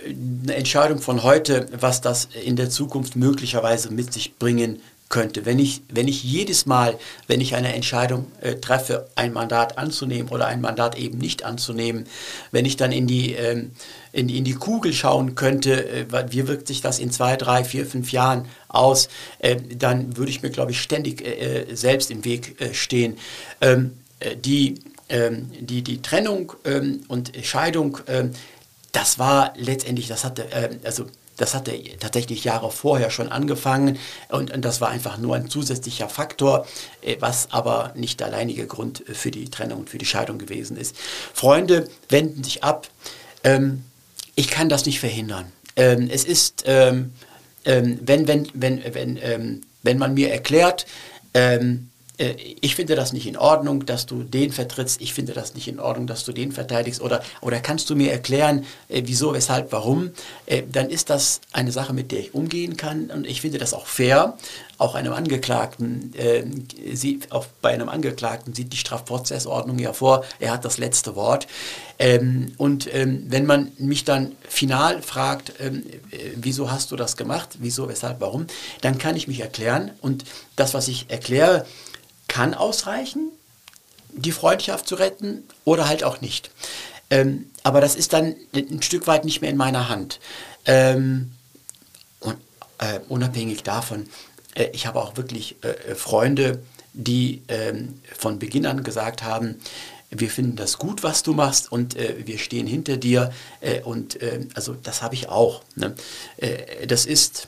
eine Entscheidung von heute, was das in der Zukunft möglicherweise mit sich bringen könnte. Wenn ich, wenn ich jedes Mal, wenn ich eine Entscheidung äh, treffe, ein Mandat anzunehmen oder ein Mandat eben nicht anzunehmen, wenn ich dann in die, ähm, in, in die Kugel schauen könnte, äh, wie wirkt sich das in zwei, drei, vier, fünf Jahren aus, äh, dann würde ich mir, glaube ich, ständig äh, äh, selbst im Weg äh, stehen. Ähm, die, ähm, die, die Trennung ähm, und Scheidung, ähm, das war letztendlich, das hatte, also das hatte tatsächlich Jahre vorher schon angefangen und, und, das war einfach nur ein zusätzlicher Faktor, äh, was aber nicht der alleinige Grund für die Trennung und für die Scheidung gewesen ist. Freunde wenden sich ab. Ähm, ich kann das nicht verhindern. Ähm, es ist, ähm, ähm wenn, wenn, wenn, wenn, ähm, wenn man mir erklärt, ähm, äh, ich finde das nicht in Ordnung, dass du den vertrittst, ich finde das nicht in Ordnung, dass du den verteidigst. Oder, oder kannst du mir erklären, äh, wieso, weshalb, warum, äh, dann ist das eine Sache, mit der ich umgehen kann. Und ich finde das auch fair. Auch einem Angeklagten, äh, sie, auch bei einem Angeklagten sieht die Strafprozessordnung ja vor, er hat das letzte Wort. Ähm, und ähm, wenn man mich dann final fragt, ähm, äh, wieso hast du das gemacht, wieso, weshalb, warum, dann kann ich mich erklären. Und das, was ich erkläre, kann ausreichen, die Freundschaft zu retten oder halt auch nicht. Ähm, aber das ist dann ein Stück weit nicht mehr in meiner Hand. Ähm, und äh, unabhängig davon, äh, ich habe auch wirklich äh, Freunde, die ähm, von Beginn an gesagt haben, wir finden das gut, was du machst und äh, wir stehen hinter dir. Äh, und äh, also das habe ich auch. Ne? das ist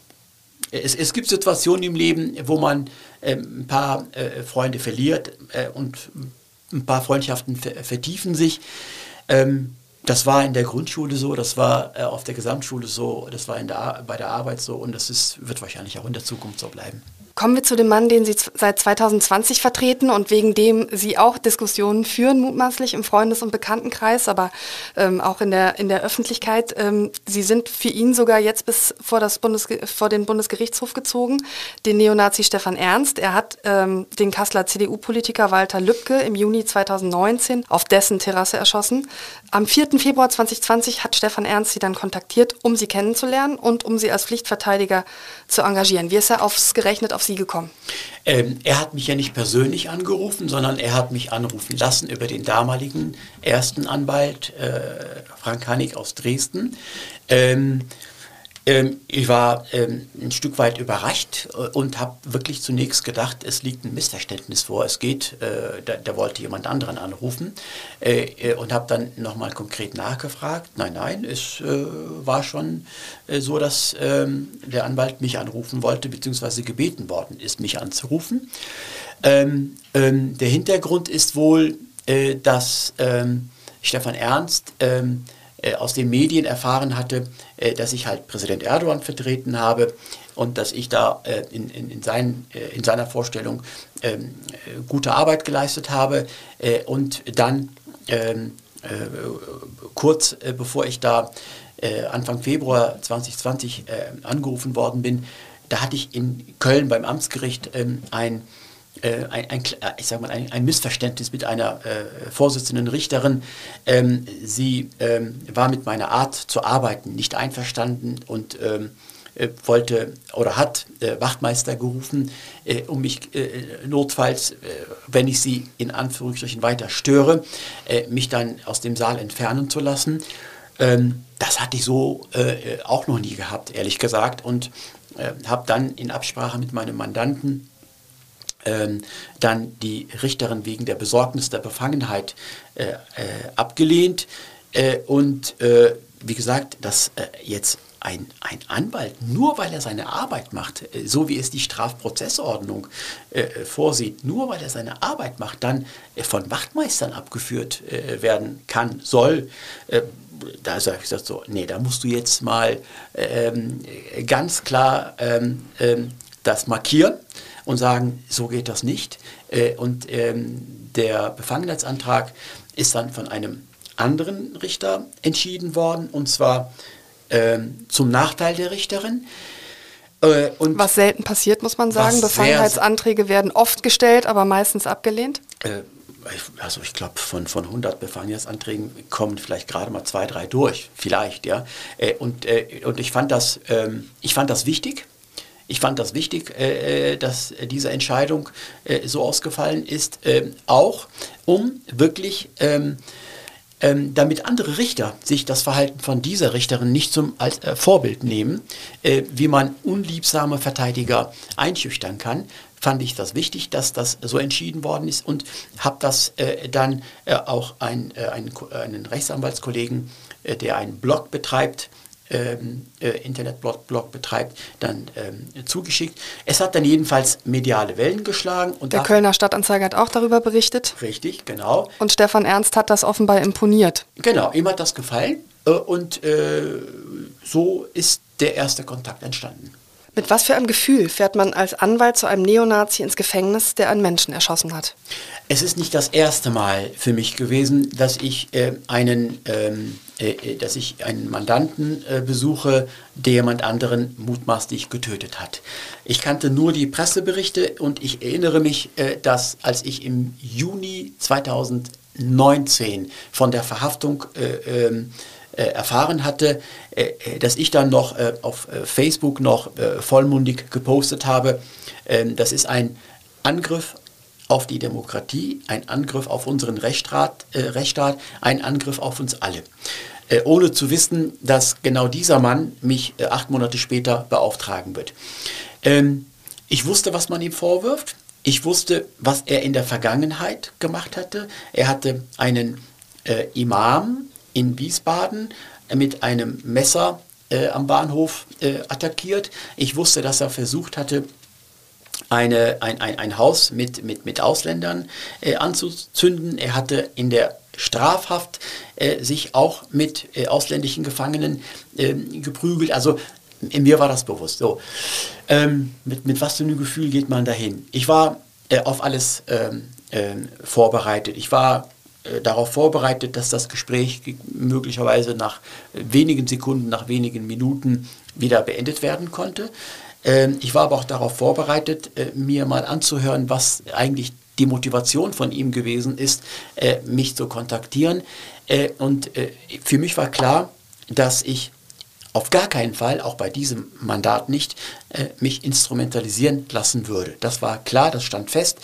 es, es gibt Situationen im Leben, wo man äh, ein paar äh, Freunde verliert äh, und ein paar Freundschaften ver vertiefen sich. Ähm, das war in der Grundschule so, das war äh, auf der Gesamtschule so, das war der, bei der Arbeit so und das ist, wird wahrscheinlich auch in der Zukunft so bleiben.
Kommen wir zu dem Mann, den Sie seit 2020 vertreten und wegen dem Sie auch Diskussionen führen, mutmaßlich im Freundes- und Bekanntenkreis, aber ähm, auch in der, in der Öffentlichkeit. Ähm, Sie sind für ihn sogar jetzt bis vor, das Bundes, vor den Bundesgerichtshof gezogen, den Neonazi Stefan Ernst. Er hat ähm, den Kasseler CDU-Politiker Walter Lübcke im Juni 2019 auf dessen Terrasse erschossen. Am 4. Februar 2020 hat Stefan Ernst Sie dann kontaktiert, um Sie kennenzulernen und um Sie als Pflichtverteidiger zu engagieren. Wie ist er aufs gerechnet auf Sie gekommen?
Ähm, er hat mich ja nicht persönlich angerufen, sondern er hat mich anrufen lassen über den damaligen ersten Anwalt, äh, Frank Hanig aus Dresden. Ähm, ähm, ich war ähm, ein Stück weit überrascht äh, und habe wirklich zunächst gedacht, es liegt ein Missverständnis vor. Es geht, äh, da, da, wollte jemand anderen anrufen äh, und habe dann nochmal konkret nachgefragt. Nein, nein, es war schon so, dass ähm, der Anwalt mich anrufen wollte, beziehungsweise gebeten worden ist, mich anzurufen. Der Hintergrund ist wohl, dass Stefan Ernst aus den Medien erfahren hatte, äh, dass ich halt Präsident Erdogan vertreten habe und dass ich da äh, in, in, in, sein, äh, in seiner Vorstellung ähm, äh, gute Arbeit geleistet habe. Äh, und dann ähm, kurz bevor ich da Anfang Februar 2020 angerufen worden bin, da hatte ich in Köln beim Amtsgericht ähm, ein äh, ein, ein, ich sag mal, ein, ein Missverständnis mit einer äh, Vorsitzenden Richterin. Ähm, sie ähm, war mit meiner Art zu arbeiten nicht einverstanden und ähm, äh, wollte oder hat äh, Wachtmeister gerufen, äh, um mich äh, notfalls, wenn ich sie in Anführungsstrichen weiter störe, mich dann aus dem Saal entfernen zu lassen. Ähm, das hatte ich so auch noch nie gehabt, ehrlich gesagt. Und äh, habe dann in Absprache mit meinem Mandanten ähm, dann die Richterin wegen der Besorgnis der Befangenheit äh, äh, abgelehnt. Äh, und äh, wie gesagt, dass äh, jetzt ein, ein Anwalt, nur weil er seine Arbeit macht, äh, so wie es die Strafprozessordnung äh, vorsieht, nur weil er seine Arbeit macht, dann äh, von Wachtmeistern abgeführt äh, werden kann, soll, da sage ich so, nee, da musst du jetzt mal ähm, ganz klar ähm, ähm, das markieren und sagen, so geht das nicht. Äh, und ähm, der Befangenheitsantrag ist dann von einem anderen Richter entschieden worden, und zwar ähm, zum Nachteil der Richterin.
Äh, Was selten passiert, muss man sagen. Befangenheitsanträge werden oft gestellt, aber meistens abgelehnt.
Äh, also ich glaube, von, von 100 Befangenheitsanträgen kommen vielleicht gerade mal zwei, drei durch, vielleicht, ja. Und, und ich fand das, ähm, ich fand das wichtig. Ich fand das wichtig, äh, äh, dass diese Entscheidung so ausgefallen ist, ähm, auch um wirklich ähm, ähm, damit andere Richter sich das Verhalten von dieser Richterin nicht zum als äh, Vorbild nehmen, äh, wie man unliebsame Verteidiger einschüchtern kann, fand ich das wichtig, dass das so entschieden worden ist und habe das äh, dann äh, auch ein, äh, einen, einen Rechtsanwaltskollegen, äh, der einen Blog betreibt, ähm, äh, Internetblog Blog betreibt, dann ähm, zugeschickt. Es hat dann jedenfalls mediale Wellen geschlagen.
Und Der Kölner Stadtanzeiger hat auch darüber berichtet.
Richtig, genau.
Und Stefan Ernst hat das offenbar imponiert.
Genau, ihm hat das gefallen äh, und äh, so ist der erste Kontakt entstanden.
Mit was für einem Gefühl fährt man als Anwalt zu einem Neonazi ins Gefängnis, der einen Menschen erschossen hat?
Es ist nicht das erste Mal für mich gewesen, dass ich äh, einen, ähm, äh, äh, dass ich einen Mandanten äh, besuche, der jemand anderen mutmaßlich getötet hat. Ich kannte nur die Presseberichte und ich erinnere mich, äh, dass als ich im Juni 2019 von der Verhaftung äh, ähm, äh, erfahren hatte, äh, äh, dass ich dann noch auf Facebook noch vollmundig gepostet habe. Ähm, das ist ein Angriff auf die Demokratie, ein Angriff auf unseren Rechtsstaat, Rechtsstaat ein Angriff auf uns alle. ohne zu wissen, dass genau dieser Mann mich acht Monate später beauftragen wird. Ähm, ich wusste, was man ihm vorwirft. Ich wusste, was er in der Vergangenheit gemacht hatte. Er hatte einen äh, Imam in Wiesbaden mit einem Messer äh, am Bahnhof äh, attackiert. Ich wusste, dass er versucht hatte, eine, ein, ein, ein Haus mit, mit, mit Ausländern äh, anzuzünden. Er hatte in der Strafhaft äh, sich auch mit äh, ausländischen Gefangenen ähm, geprügelt. Also mir war das bewusst. So, ähm, mit, mit was für einem Gefühl geht man dahin? Ich war äh, auf alles ähm, ähm vorbereitet. Ich war äh, darauf vorbereitet, dass das Gespräch möglicherweise nach wenigen Sekunden, nach wenigen Minuten wieder beendet werden konnte. Ähm, ich war aber auch darauf vorbereitet, äh, mir mal anzuhören, was eigentlich die Motivation von ihm gewesen ist, äh, mich zu kontaktieren. Und für mich war klar, dass ich auf gar keinen Fall, auch bei diesem Mandat nicht, mich instrumentalisieren lassen würde. Das war klar, das stand fest.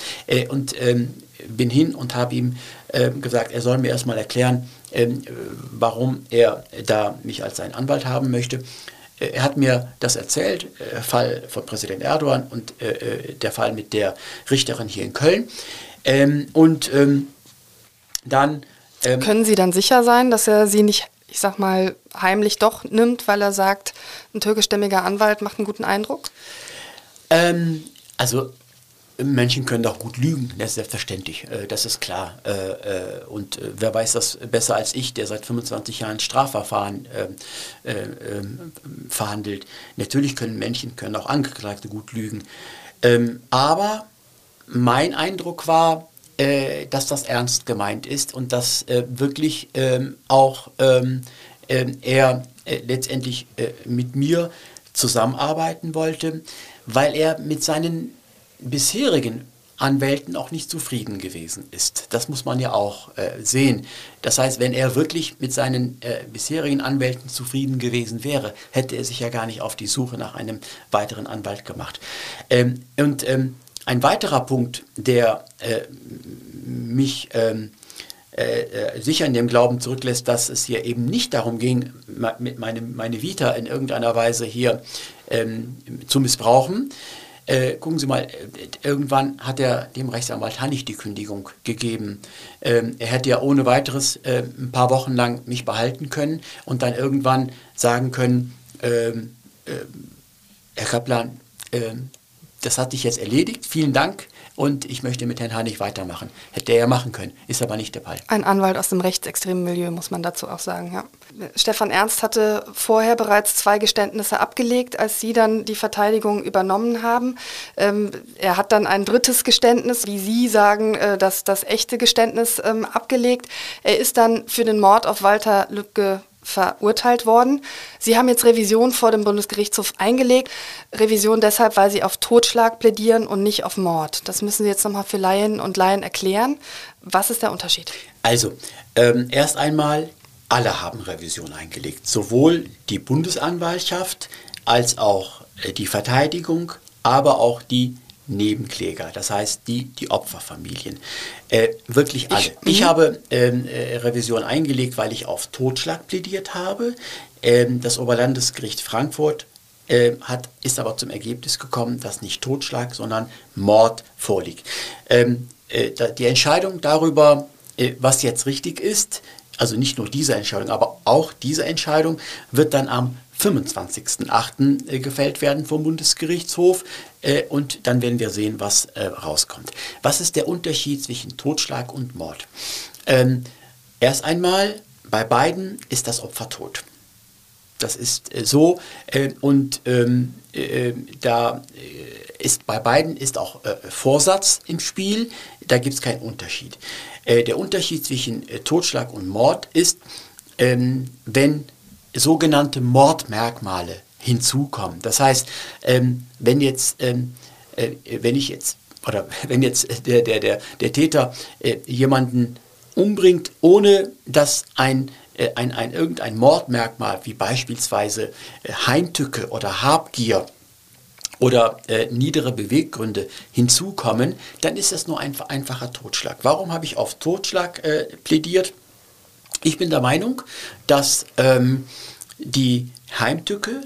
und ähm, bin hin und habe ihm äh, gesagt, er soll mir erstmal erklären, äh, warum er da mich als seinen Anwalt haben möchte. Er hat mir das erzählt, der äh, Fall von Präsident Erdogan und äh, äh, der Fall mit der Richterin hier in Köln. Ähm, und ähm, dann.
Ähm, Können Sie dann sicher sein, dass er Sie nicht, ich sag mal, heimlich doch nimmt, weil er sagt, ein türkischstämmiger Anwalt macht einen guten Eindruck?
Ähm, also Menschen können doch gut lügen, das ist selbstverständlich, äh, das ist klar. Äh, äh, und wer weiß das besser als ich, der seit 25 Jahren Strafverfahren ähm, verhandelt. Natürlich können Menschen, können auch Angeklagte gut lügen. Ähm, aber mein Eindruck war, dass das ernst gemeint ist und dass wirklich ähm, auch er letztendlich mit mir zusammenarbeiten wollte, weil er mit seinen bisherigen Anwälten auch nicht zufrieden gewesen ist. Das muss man ja auch äh, sehen. Das heißt, wenn er wirklich mit seinen äh, bisherigen Anwälten zufrieden gewesen wäre, hätte er sich ja gar nicht auf die Suche nach einem weiteren Anwalt gemacht. Ähm, und ähm, ein weiterer Punkt, der äh, mich ähm, äh, äh, sicher in dem Glauben zurücklässt, dass es hier eben nicht darum ging, meine, Vita in irgendeiner Weise hier ähm, zu missbrauchen. Äh, gucken Sie mal, äh, irgendwann hat er dem Rechtsanwalt Hannig die Kündigung gegeben. Ähm, er hätte ja ohne weiteres äh, ein paar Wochen lang mich behalten können und dann irgendwann sagen können, ähm, äh, Herr Kaplan, ähm, das hat sich jetzt erledigt, vielen Dank, und ich möchte mit Herrn Hanig weitermachen. Hätte er ja machen können, ist aber nicht der Fall.
Ein Anwalt aus dem rechtsextremen Milieu, muss man dazu auch sagen, ja. Stefan Ernst hatte vorher bereits zwei Geständnisse abgelegt, als Sie dann die Verteidigung übernommen haben. Ähm, er hat dann ein drittes Geständnis, wie Sie sagen, äh, das, das echte Geständnis ähm, abgelegt. Er ist dann für den Mord auf Walter Lübcke verurteilt worden. Sie haben jetzt Revision vor dem Bundesgerichtshof eingelegt. Revision deshalb, weil Sie auf Totschlag plädieren und nicht auf Mord. Das müssen Sie jetzt nochmal für Laien und Laien erklären. Was ist der Unterschied?
Also, ähm, erst einmal, alle haben Revision eingelegt. Sowohl die Bundesanwaltschaft als auch äh, die Verteidigung, aber auch die Nebenkläger, das heißt die, die Opferfamilien. Äh, wirklich alle. Ich, ich mhm. habe ähm, äh, Revision eingelegt, weil ich auf Totschlag plädiert habe. Ähm, das Oberlandesgericht Frankfurt äh, hat, ist aber zum Ergebnis gekommen, dass nicht Totschlag, sondern Mord vorliegt. Ähm, äh, die Entscheidung darüber, äh, was jetzt richtig ist, also nicht nur diese Entscheidung, aber auch diese Entscheidung wird dann am 25.08. Äh, gefällt werden vom Bundesgerichtshof äh, und dann werden wir sehen, was äh, rauskommt. Was ist der Unterschied zwischen Totschlag und Mord? Ähm, erst einmal, bei beiden ist das Opfer tot. Das ist äh, so äh, und ähm, äh, da ist bei beiden ist auch Vorsatz im Spiel, da gibt es keinen Unterschied. der Unterschied zwischen Totschlag und Mord ist, ähm, wenn sogenannte Mordmerkmale hinzukommen. Das heißt, ähm, wenn jetzt, ähm, äh, wenn ich jetzt, oder <laughs> wenn jetzt der, der, der, der Täter äh, jemanden umbringt, ohne dass ein, äh, ein, ein, irgendein Mordmerkmal wie beispielsweise äh, Heimtücke oder Habgier oder äh, niedere Beweggründe hinzukommen, dann ist das nur ein einfacher Totschlag. Warum habe ich auf Totschlag äh, plädiert? Ich bin der Meinung, dass ähm, die Heimtücke,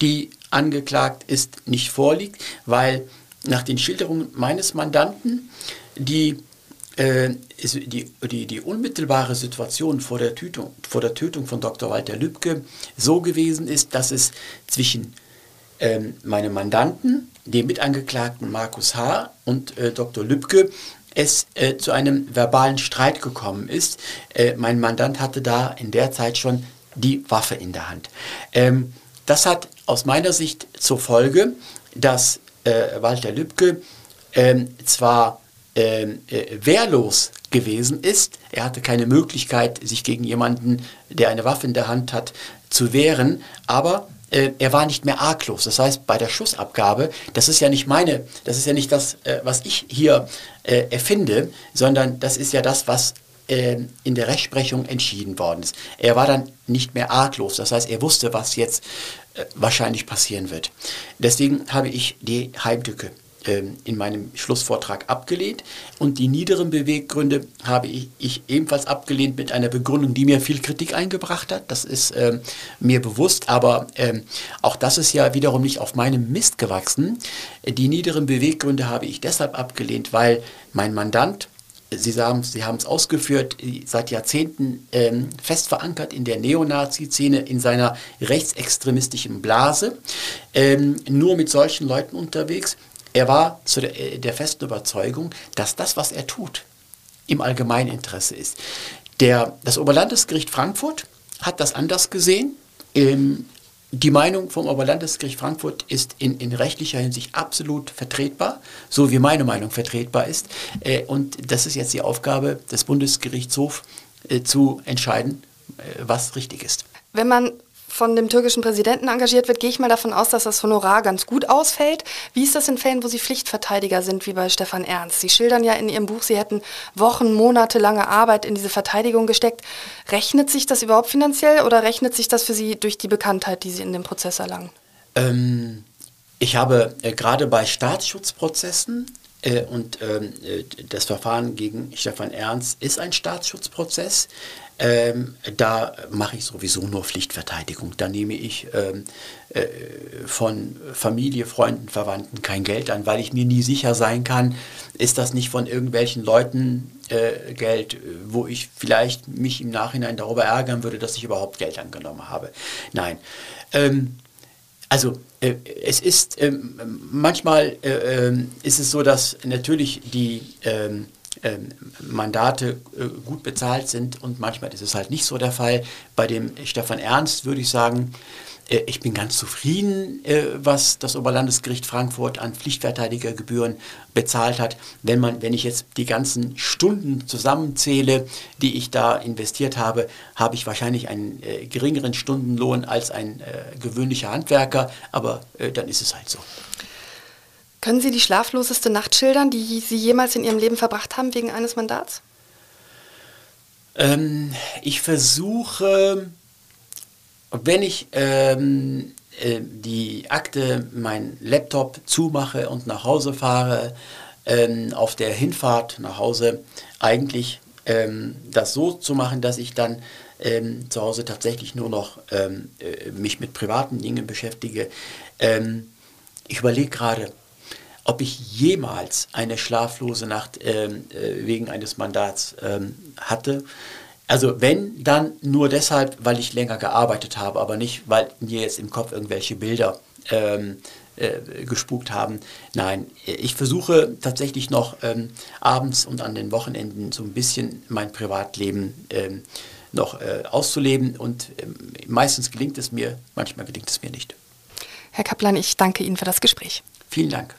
die angeklagt ist, nicht vorliegt, weil nach den Schilderungen meines Mandanten die, äh, die, die, die, unmittelbare Situation vor der, Tötung, vor der Tötung von Dr. Walter Lübcke so gewesen ist, dass es zwischen ähm, meinem Mandanten, dem Mitangeklagten Markus H. und äh, Dr. Lübcke es äh, zu einem verbalen Streit gekommen ist. Äh, mein Mandant hatte da in der Zeit schon die Waffe in der Hand. Ähm, das hat aus meiner Sicht zur Folge, dass äh, Walter Lübcke ähm, zwar ähm, äh, wehrlos gewesen ist, er hatte keine Möglichkeit, sich gegen jemanden, der eine Waffe in der Hand hat, zu wehren, aber äh, er war nicht mehr arglos. Das heißt, bei der Schussabgabe, das ist ja nicht meine, das ist ja nicht das, äh, was ich hier äh, erfinde, sondern das ist ja das, was äh, in der Rechtsprechung entschieden worden ist. Er war dann nicht mehr arglos. Das heißt, er wusste, was jetzt äh, wahrscheinlich passieren wird. Deswegen habe ich die Heimtücke in meinem Schlussvortrag abgelehnt und die niederen Beweggründe habe ich, ich, ebenfalls abgelehnt mit einer Begründung, die mir viel Kritik eingebracht hat. Das ist ähm, mir bewusst, aber ähm, auch das ist ja wiederum nicht auf meinem Mist gewachsen. Die niederen Beweggründe habe ich deshalb abgelehnt, weil mein Mandant Sie, sagen, Sie haben es ausgeführt, seit Jahrzehnten ähm, fest verankert in der Neonazi-Szene, in seiner rechtsextremistischen Blase, ähm, nur mit solchen Leuten unterwegs. Er war zu der, äh, der festen Überzeugung, dass das, was er tut, im Allgemeininteresse ist. Der, das Oberlandesgericht Frankfurt hat das anders gesehen. Ähm, die Meinung vom Oberlandesgericht Frankfurt ist in, in, rechtlicher Hinsicht absolut vertretbar, so wie meine Meinung vertretbar ist. Äh, und das ist jetzt die Aufgabe des Bundesgerichtshofs äh, zu entscheiden, äh, was richtig ist.
Wenn man von dem türkischen Präsidenten engagiert wird, gehe ich mal davon aus, dass das Honorar ganz gut ausfällt. Wie ist das in Fällen, wo Sie Pflichtverteidiger sind, wie bei Stefan Ernst? Sie schildern ja in Ihrem Buch, Sie hätten Wochen, Monate lange Arbeit in diese Verteidigung gesteckt. Rechnet sich das überhaupt finanziell oder rechnet sich das für Sie durch die Bekanntheit, die Sie in dem Prozess erlangen?
Ähm, ich habe äh, gerade bei Staatsschutzprozessen Äh, und ähm, äh, das Verfahren gegen Stefan Ernst ist ein Staatsschutzprozess. Ähm, da mache ich sowieso nur Pflichtverteidigung. Da nehme ich ähm, äh, von Familie, Freunden, Verwandten kein Geld an, weil ich mir nie sicher sein kann, ist das nicht von irgendwelchen Leuten äh, Geld, wo ich vielleicht mich im Nachhinein darüber ärgern würde, dass ich überhaupt Geld angenommen habe. Nein. Ähm, also äh, es ist ähm, manchmal äh, ähm, ist es so, dass natürlich die ähm, Mandate äh, gut bezahlt sind und manchmal ist es halt nicht so der Fall. Bei dem Stefan Ernst würde ich sagen, äh, ich bin ganz zufrieden, äh, was das Oberlandesgericht Frankfurt an Pflichtverteidigergebühren bezahlt hat. Wenn, man, wenn ich jetzt die ganzen Stunden zusammenzähle, die ich da investiert habe, habe ich wahrscheinlich einen geringeren Stundenlohn als ein gewöhnlicher Handwerker, aber dann ist es halt so.
Können Sie die schlafloseste Nacht schildern, die Sie jemals in Ihrem Leben verbracht haben wegen eines Mandats?
Ähm, ich versuche wenn ich ähm, äh, die Akte, mein Laptop zumache und nach Hause fahre, ähm, auf der Hinfahrt nach Hause eigentlich ähm, das so zu machen, dass ich dann ähm, zu Hause tatsächlich nur noch ähm, äh, mich mit privaten Dingen beschäftige. Ähm, ich überlege gerade, ob ich jemals eine schlaflose Nacht ähm, äh, wegen eines Mandats ähm, hatte. Also wenn, dann nur deshalb, weil ich länger gearbeitet habe, aber nicht, weil mir jetzt im Kopf irgendwelche Bilder ähm, äh, gespukt haben. Nein, ich versuche tatsächlich noch ähm, abends und an den Wochenenden so ein bisschen mein Privatleben ähm, noch äh, auszuleben und ähm, meistens gelingt es mir, manchmal gelingt es mir nicht.
Herr Kaplan, ich danke Ihnen für das Gespräch.
Vielen Dank.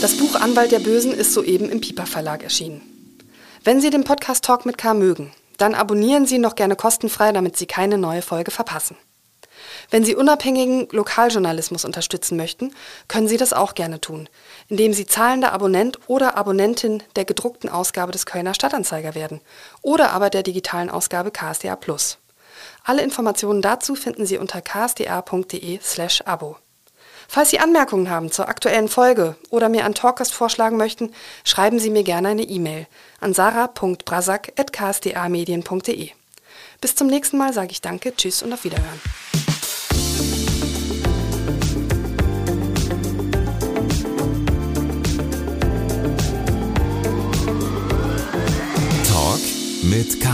Das Buch Anwalt der Bösen ist soeben im Piper Verlag erschienen. Wenn Sie den Podcast Talk mit K mögen, dann abonnieren Sie noch gerne kostenfrei, damit Sie keine neue Folge verpassen. Wenn Sie unabhängigen Lokaljournalismus unterstützen möchten, können Sie das auch gerne tun, indem Sie zahlender Abonnent oder Abonnentin der gedruckten Ausgabe des Kölner Stadtanzeiger werden oder aber der digitalen Ausgabe KSDA Plus. Alle Informationen dazu finden Sie unter ksda.de/abo. Falls Sie Anmerkungen haben zur aktuellen Folge oder mir einen Talkgast vorschlagen möchten, schreiben Sie mir gerne eine E-Mail an sarah.brasak.ksda-medien.de. Bis zum nächsten Mal sage ich Danke, Tschüss und auf Wiederhören.
Talk mit K